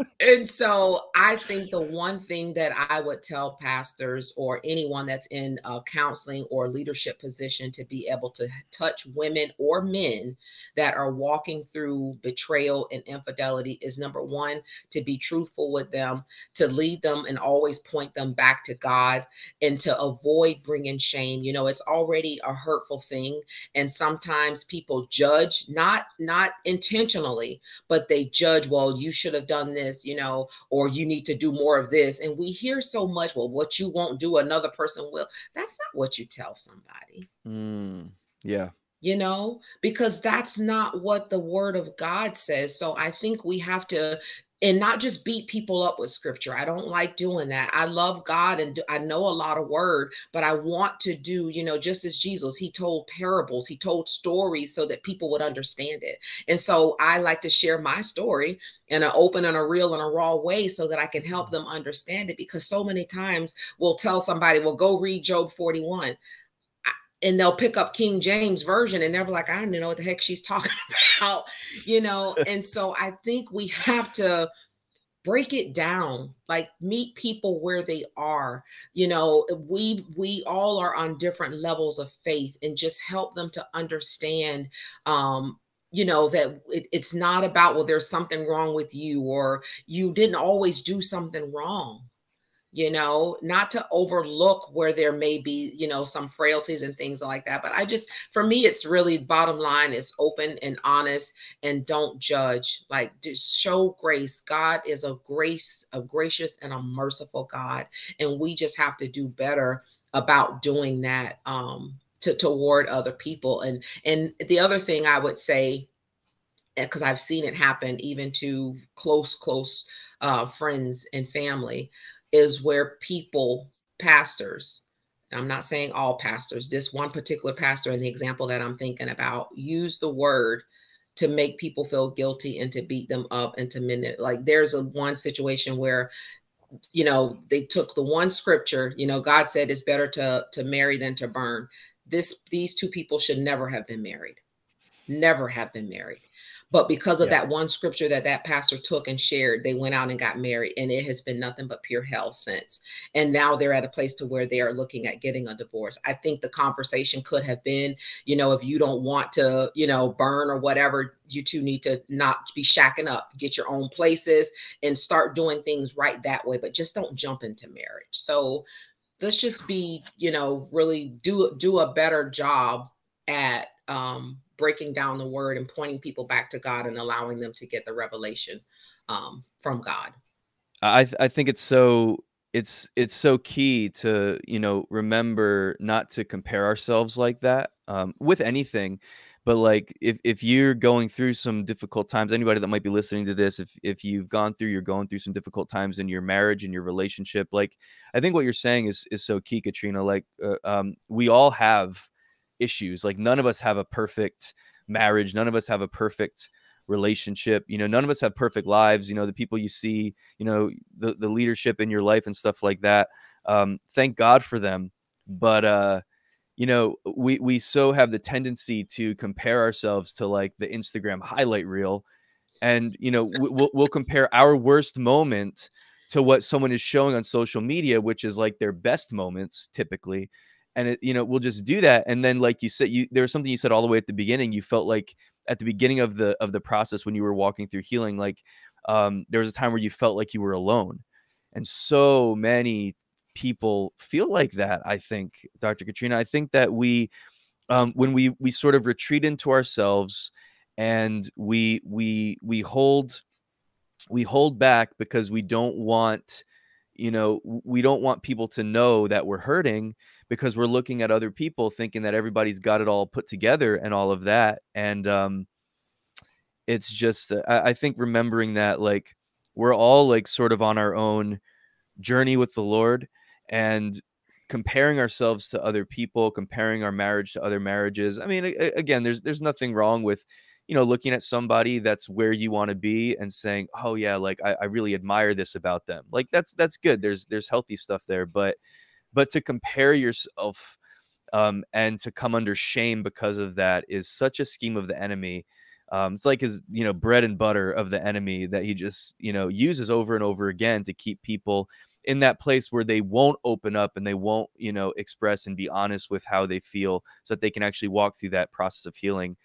and so I think the one thing that I would tell pastors or anyone that's in a counseling or leadership position to be able to touch women or men that are walking through betrayal and infidelity is number one, to be truthful with them, to lead them and always point them back to God, and to avoid bringing shame. You know, it's already a hurtful thing, and sometimes people judge not not intentionally, but they judge. Well, you should have done this you know, or you need to do more of this. And we hear so much, well, what you won't do, another person will. That's not what you tell somebody. Mm, yeah. You know, because that's not what the word of God says. So I think we have to and not just beat people up with scripture. I don't like doing that. I love God and I know a lot of word, but I want to do, you know, just as Jesus, he told parables, he told stories so that people would understand it. And so I like to share my story in an open and a real and a raw way so that I can help them understand it because so many times we'll tell somebody, well, go read Job 41 and they'll pick up King James version and they'll be like, I don't even know what the heck she's talking about, you know. and so I think we have to break it down like meet people where they are you know we we all are on different levels of faith and just help them to understand um you know that it, it's not about well there's something wrong with you or you didn't always do something wrong you know, not to overlook where there may be, you know, some frailties and things like that. But I just, for me, it's really bottom line is open and honest and don't judge. Like, just show grace. God is a grace, a gracious and a merciful God. And we just have to do better about doing that um, to, toward other people. And, and the other thing I would say, because eh, I've seen it happen even to close, close uh, friends and family is where people, pastors, I'm not saying all pastors, this one particular pastor in the example that I'm thinking about, use the word to make people feel guilty and to beat them up and to minute. Like there's a one situation where you know, they took the one scripture, you know, God said it's better to to marry than to burn. This these two people should never have been married. Never have been married. But because of yeah. that one scripture that that pastor took and shared, they went out and got married, and it has been nothing but pure hell since. And now they're at a place to where they are looking at getting a divorce. I think the conversation could have been, you know, if you don't want to, you know, burn or whatever, you two need to not be shacking up, get your own places, and start doing things right that way. But just don't jump into marriage. So let's just be, you know, really do do a better job at um breaking down the word and pointing people back to God and allowing them to get the revelation um, from God. I I think it's so it's it's so key to you know remember not to compare ourselves like that um, with anything but like if, if you're going through some difficult times anybody that might be listening to this if if you've gone through you're going through some difficult times in your marriage and your relationship like i think what you're saying is is so key katrina like uh, um, we all have issues. Like none of us have a perfect marriage. None of us have a perfect relationship. You know, none of us have perfect lives. You know, the people you see, you know, the, the leadership in your life and stuff like that. Um, thank God for them. But uh, you know, we we so have the tendency to compare ourselves to like the Instagram highlight reel. And you know, we'll, we'll compare our worst moment to what someone is showing on social media, which is like their best moments typically and it, you know we'll just do that and then like you said you there was something you said all the way at the beginning you felt like at the beginning of the of the process when you were walking through healing like um there was a time where you felt like you were alone and so many people feel like that i think dr katrina. I think that we um when we we sort of retreat into ourselves and we we we hold we hold back because we don't want you know we don't want people to know that we're hurting because we're looking at other people thinking that everybody's got it all put together and all of that and um it's just uh, I, I think remembering that like we're all like sort of on our own journey with the lord and comparing ourselves to other people comparing our marriage to other marriages. I mean again there's there's nothing wrong with you know looking at somebody that's where you want to be and saying oh yeah like I, I really admire this about them like that's that's good there's there's healthy stuff there but but to compare yourself um, and to come under shame because of that is such a scheme of the enemy. Um, it's like his, you know, bread and butter of the enemy that he just, you know, uses over and over again to keep people in that place where they won't open up and they won't, you know, express and be honest with how they feel so that they can actually walk through that process of healing.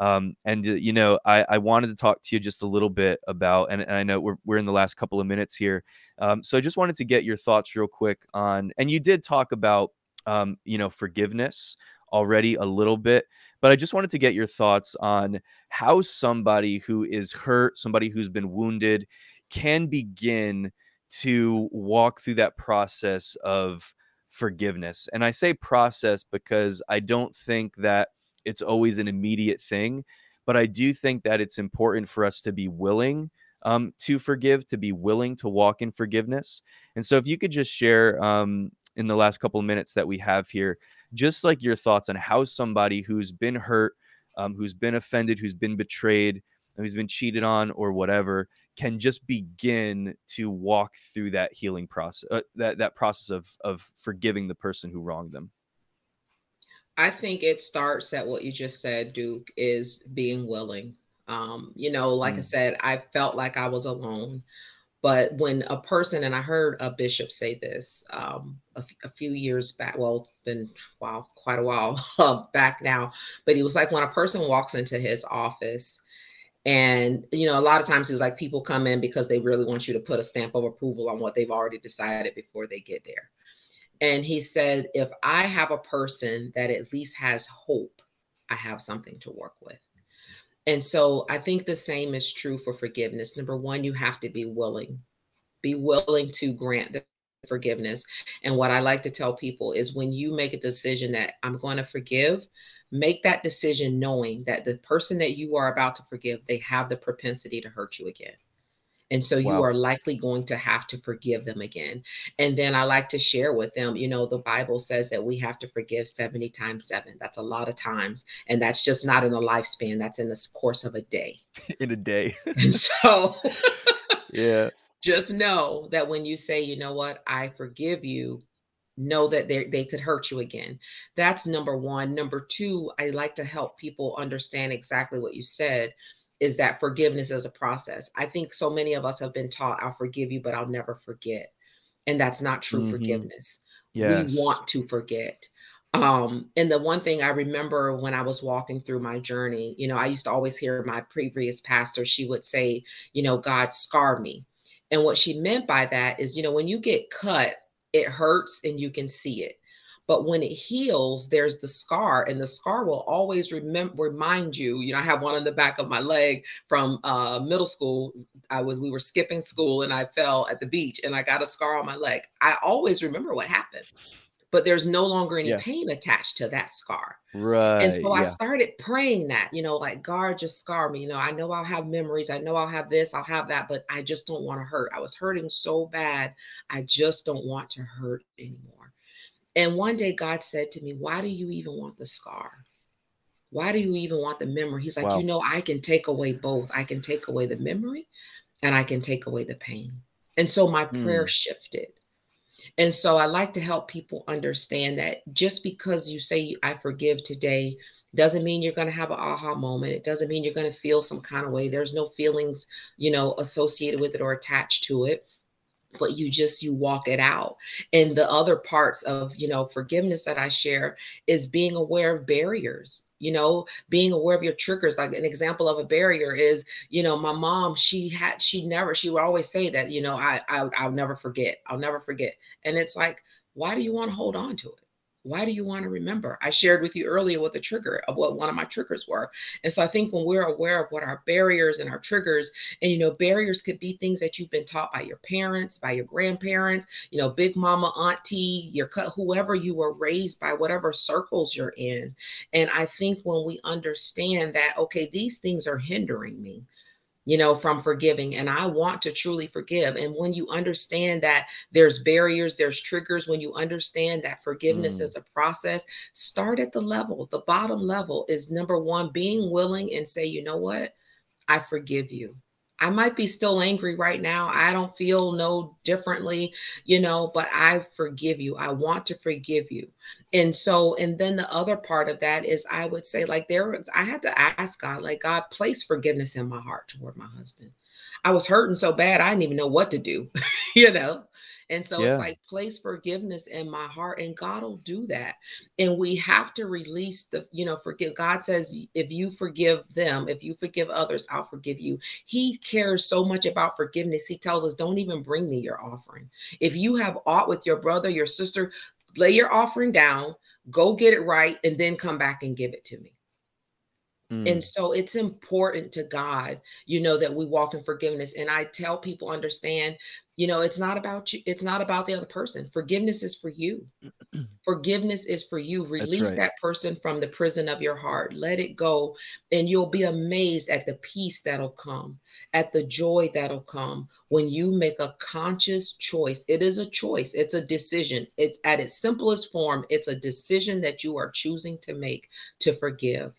Um, and uh, you know, I, I wanted to talk to you just a little bit about, and, and I know we're, we're in the last couple of minutes here. Um, so I just wanted to get your thoughts real quick on, and you did talk about, um, you know, forgiveness already a little bit, but I just wanted to get your thoughts on how somebody who is hurt, somebody who's been wounded, can begin to walk through that process of forgiveness. And I say process because I don't think that it's always an immediate thing. But I do think that it's important for us to be willing um, to forgive, to be willing to walk in forgiveness. And so, if you could just share um, in the last couple of minutes that we have here, just like your thoughts on how somebody who's been hurt, um, who's been offended, who's been betrayed, who's been cheated on, or whatever, can just begin to walk through that healing process, uh, that that process of of forgiving the person who wronged them. I think it starts at what you just said, Duke, is being willing. Um, you know, like mm. I said, I felt like I was alone. But when a person, and I heard a bishop say this um, a, f- a few years back, well, been wow, quite a while uh, back now, but he was like, when a person walks into his office, and you know, a lot of times he was like, people come in because they really want you to put a stamp of approval on what they've already decided before they get there. And he said, if I have a person that at least has hope, I have something to work with. And so I think the same is true for forgiveness. Number one, you have to be willing, be willing to grant the forgiveness. And what I like to tell people is when you make a decision that I'm going to forgive, make that decision knowing that the person that you are about to forgive, they have the propensity to hurt you again. And so wow. you are likely going to have to forgive them again. And then I like to share with them, you know, the Bible says that we have to forgive 70 times seven. That's a lot of times. And that's just not in a lifespan, that's in the course of a day. in a day. so, yeah. just know that when you say, you know what, I forgive you, know that they they could hurt you again. That's number one. Number two, I like to help people understand exactly what you said is that forgiveness is a process. I think so many of us have been taught, I'll forgive you, but I'll never forget. And that's not true mm-hmm. forgiveness. Yes. We want to forget. Um, and the one thing I remember when I was walking through my journey, you know, I used to always hear my previous pastor, she would say, you know, God scar me. And what she meant by that is, you know, when you get cut, it hurts and you can see it. But when it heals, there's the scar, and the scar will always remember remind you. You know, I have one on the back of my leg from uh, middle school. I was we were skipping school and I fell at the beach and I got a scar on my leg. I always remember what happened but there's no longer any yeah. pain attached to that scar. Right. And so yeah. I started praying that, you know, like God just scar me. You know, I know I'll have memories. I know I'll have this, I'll have that, but I just don't want to hurt. I was hurting so bad. I just don't want to hurt anymore. And one day God said to me, Why do you even want the scar? Why do you even want the memory? He's like, wow. You know, I can take away both. I can take away the memory and I can take away the pain. And so my mm. prayer shifted and so I like to help people understand that just because you say, I forgive today, doesn't mean you're going to have an aha moment. It doesn't mean you're going to feel some kind of way. There's no feelings, you know, associated with it or attached to it but you just you walk it out. And the other parts of you know forgiveness that i share is being aware of barriers you know being aware of your triggers. Like an example of a barrier is you know my mom she had she never she would always say that you know i, I i'll never forget i'll never forget. And it's like why do you want to hold on to it why do you want to remember? I shared with you earlier what the trigger of what one of my triggers were. And so I think when we're aware of what our barriers and our triggers, and you know, barriers could be things that you've been taught by your parents, by your grandparents, you know, big mama, auntie, your cut, whoever you were raised by, whatever circles you're in. And I think when we understand that, okay, these things are hindering me you know, from forgiving. And I want to truly forgive. And when you understand that there's barriers, there's triggers, when you understand that forgiveness mm. is a process, start at the level. The bottom level is number one, being willing and say, you know what? I forgive you. I might be still angry right now. I don't feel no differently, you know, but I forgive you. I want to forgive you. And so, and then the other part of that is I would say, like, there, I had to ask God, like, God, place forgiveness in my heart toward my husband. I was hurting so bad, I didn't even know what to do, you know? And so yeah. it's like place forgiveness in my heart, and God will do that. And we have to release the, you know, forgive. God says, if you forgive them, if you forgive others, I'll forgive you. He cares so much about forgiveness. He tells us, don't even bring me your offering. If you have aught with your brother, your sister, lay your offering down, go get it right, and then come back and give it to me. And mm. so it's important to God, you know, that we walk in forgiveness. And I tell people understand you know it's not about you it's not about the other person. Forgiveness is for you. Forgiveness is for you. Release right. that person from the prison of your heart. Let it go and you'll be amazed at the peace that'll come at the joy that'll come when you make a conscious choice. It is a choice. It's a decision. It's at its simplest form it's a decision that you are choosing to make to forgive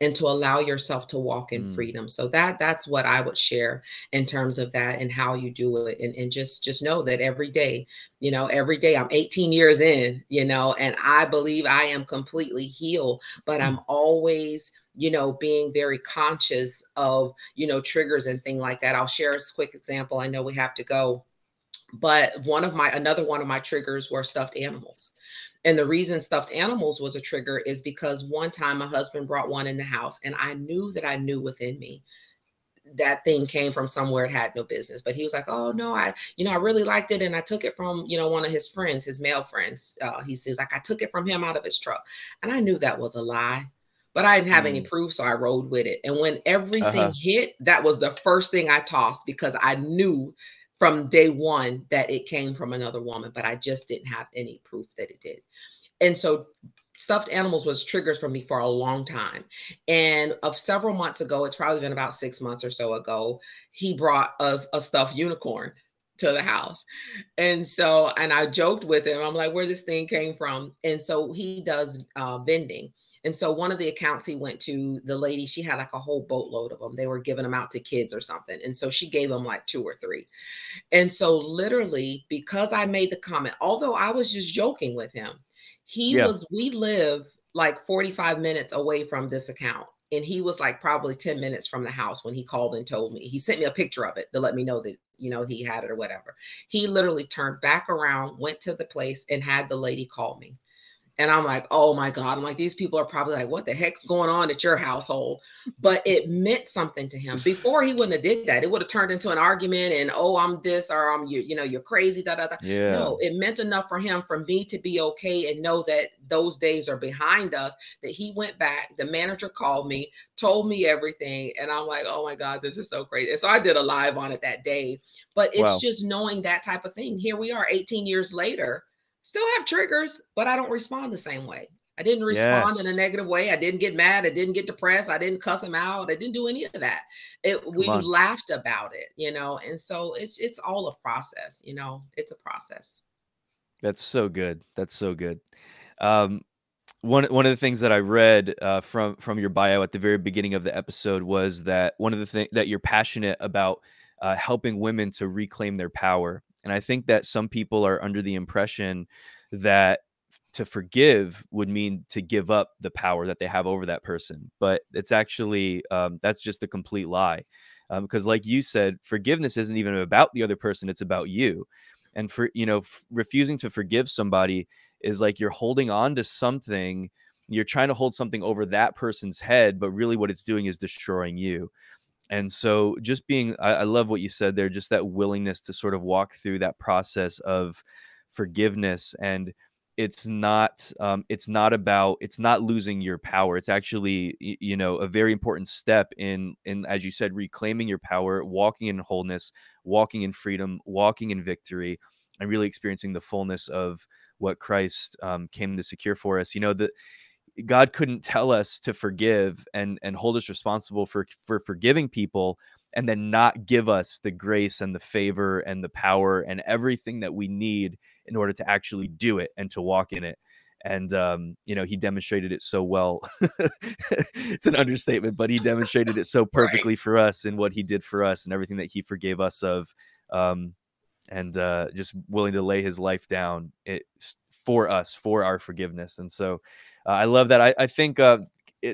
and to allow yourself to walk in mm. freedom so that that's what i would share in terms of that and how you do it and, and just just know that every day you know every day i'm 18 years in you know and i believe i am completely healed but i'm mm. always you know being very conscious of you know triggers and thing like that i'll share a quick example i know we have to go but one of my another one of my triggers were stuffed animals and the reason stuffed animals was a trigger is because one time my husband brought one in the house and I knew that I knew within me that thing came from somewhere it had no business. But he was like, "Oh no, I, you know, I really liked it, and I took it from, you know, one of his friends, his male friends. Uh, he says like I took it from him out of his truck, and I knew that was a lie, but I didn't have mm. any proof, so I rode with it. And when everything uh-huh. hit, that was the first thing I tossed because I knew from day one that it came from another woman, but I just didn't have any proof that it did. And so stuffed animals was triggers for me for a long time. And of several months ago, it's probably been about six months or so ago, he brought us a, stuffed unicorn to the house. And so, and I joked with him, I'm like, where this thing came from. And so he does uh, vending. And so one of the accounts he went to, the lady, she had like a whole boatload of them. They were giving them out to kids or something. And so she gave him like two or three. And so literally, because I made the comment, although I was just joking with him, he yeah. was, we live like 45 minutes away from this account and he was like probably 10 minutes from the house when he called and told me he sent me a picture of it to let me know that you know he had it or whatever he literally turned back around went to the place and had the lady call me and I'm like, oh my God. I'm like, these people are probably like, what the heck's going on at your household? But it meant something to him. Before he wouldn't have did that. It would have turned into an argument and oh, I'm this or I'm you, you know, you're crazy. Da, da, da. Yeah. No, it meant enough for him for me to be okay and know that those days are behind us. That he went back. The manager called me, told me everything. And I'm like, oh my God, this is so crazy. And so I did a live on it that day. But it's wow. just knowing that type of thing. Here we are 18 years later still have triggers, but I don't respond the same way. I didn't respond yes. in a negative way. I didn't get mad. I didn't get depressed. I didn't cuss him out. I didn't do any of that. It Come we on. laughed about it, you know. And so it's it's all a process, you know. It's a process. That's so good. That's so good. Um, one one of the things that I read uh, from from your bio at the very beginning of the episode was that one of the things that you're passionate about uh, helping women to reclaim their power and I think that some people are under the impression that to forgive would mean to give up the power that they have over that person. But it's actually, um, that's just a complete lie. Because, um, like you said, forgiveness isn't even about the other person, it's about you. And for, you know, f- refusing to forgive somebody is like you're holding on to something, you're trying to hold something over that person's head, but really what it's doing is destroying you and so just being I, I, love what you said there just that willingness to sort of walk through that process of forgiveness and it's not um, it's not about it's not losing your power it's actually you know a very important step in in as you said reclaiming your power walking in wholeness walking in freedom walking in victory and really experiencing the fullness of what christ um, came to secure for us. You know that God couldn't tell us to forgive and and hold us responsible for for forgiving people and then not give us the grace and the favor and the power and everything that we need in order to actually do it and to walk in it. And um, you know he demonstrated it so well. It's an understatement but he demonstrated it so perfectly right. for us and what he did for us and everything that he forgave us of um, and uh, just willing to lay his life down it, for us for our forgiveness. And so uh, I love that. I, I think uh,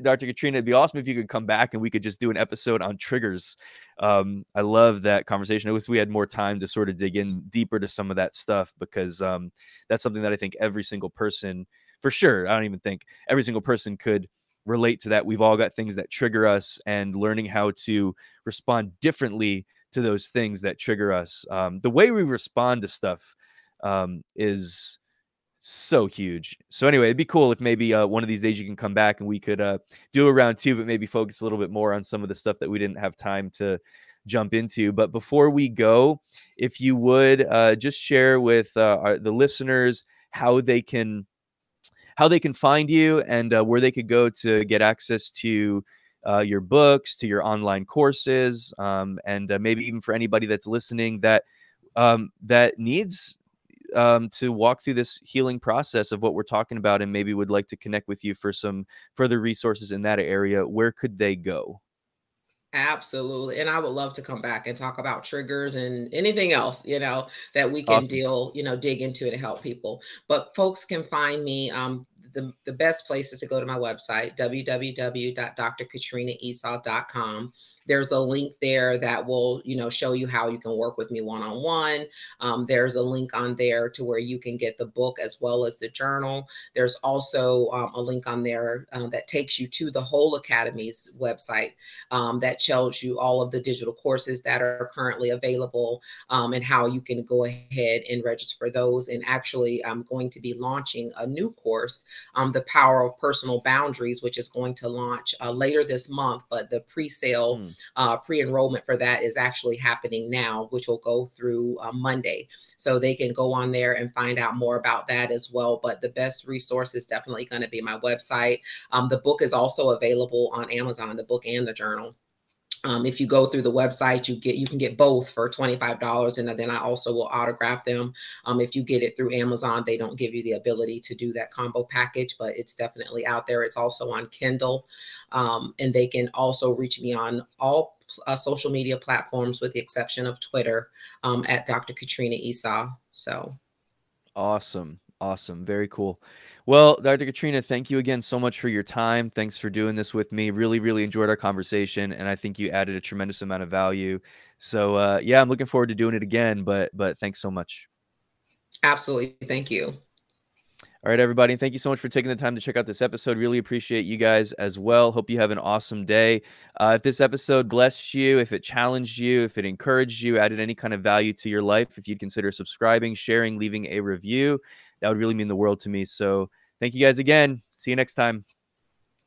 Dr. Katrina, it'd be awesome if you could come back and we could just do an episode on triggers. Um, I love that conversation. I wish we had more time to sort of dig in deeper to some of that stuff because um, that's something that I think every single person, for sure, I don't even think every single person could relate to that. We've all got things that trigger us, and learning how to respond differently to those things that trigger us. Um, the way we respond to stuff um, is so huge. So anyway, it'd be cool if maybe uh, one of these days you can come back and we could uh, do a round two, but maybe focus a little bit more on some of the stuff that we didn't have time to jump into. But before we go, if you would uh, just share with uh, our, the listeners how they can how they can find you and uh, where they could go to get access to uh, your books, to your online courses, um, and maybe even for anybody that's listening that um, that needs um, to walk through this healing process of what we're talking about and maybe would like to connect with you for some further resources in that area, where could they go? Absolutely. And I would love to come back and talk about triggers and anything else, you know, that we can awesome. deal, you know, dig into to help people. But folks can find me. Um, the, the best place is to go to my website, www.drkatrinaesau.com. There's a link there that will, you know, show you how you can work with me one on one. There's a link on there to where you can get the book as well as the journal. There's also um, a link on there uh, that takes you to the whole Academy's website um, that shows you all of the digital courses that are currently available um, and how you can go ahead and register for those. And actually, I'm going to be launching a new course, um, The Power of Personal Boundaries, which is going to launch uh, later this month, but the pre sale. Uh, pre-enrollment for that is actually happening now, which will go through uh, Monday. So they can go on there and find out more about that as well. But the best resource is definitely going to be my website. Um, the book is also available on Amazon, the book and the journal. Um, if you go through the website, you get you can get both for twenty five dollars, and then I also will autograph them. Um, if you get it through Amazon, they don't give you the ability to do that combo package, but it's definitely out there. It's also on Kindle, um, and they can also reach me on all uh, social media platforms, with the exception of Twitter, um, at Dr. Katrina Esau. So awesome, awesome, very cool. Well, Dr. Katrina, thank you again so much for your time. Thanks for doing this with me. Really, really enjoyed our conversation, and I think you added a tremendous amount of value. So, uh, yeah, I'm looking forward to doing it again. But, but thanks so much. Absolutely, thank you. All right, everybody. Thank you so much for taking the time to check out this episode. Really appreciate you guys as well. Hope you have an awesome day. Uh, if this episode blessed you, if it challenged you, if it encouraged you, added any kind of value to your life, if you'd consider subscribing, sharing, leaving a review, that would really mean the world to me. So, Thank you guys again. See you next time.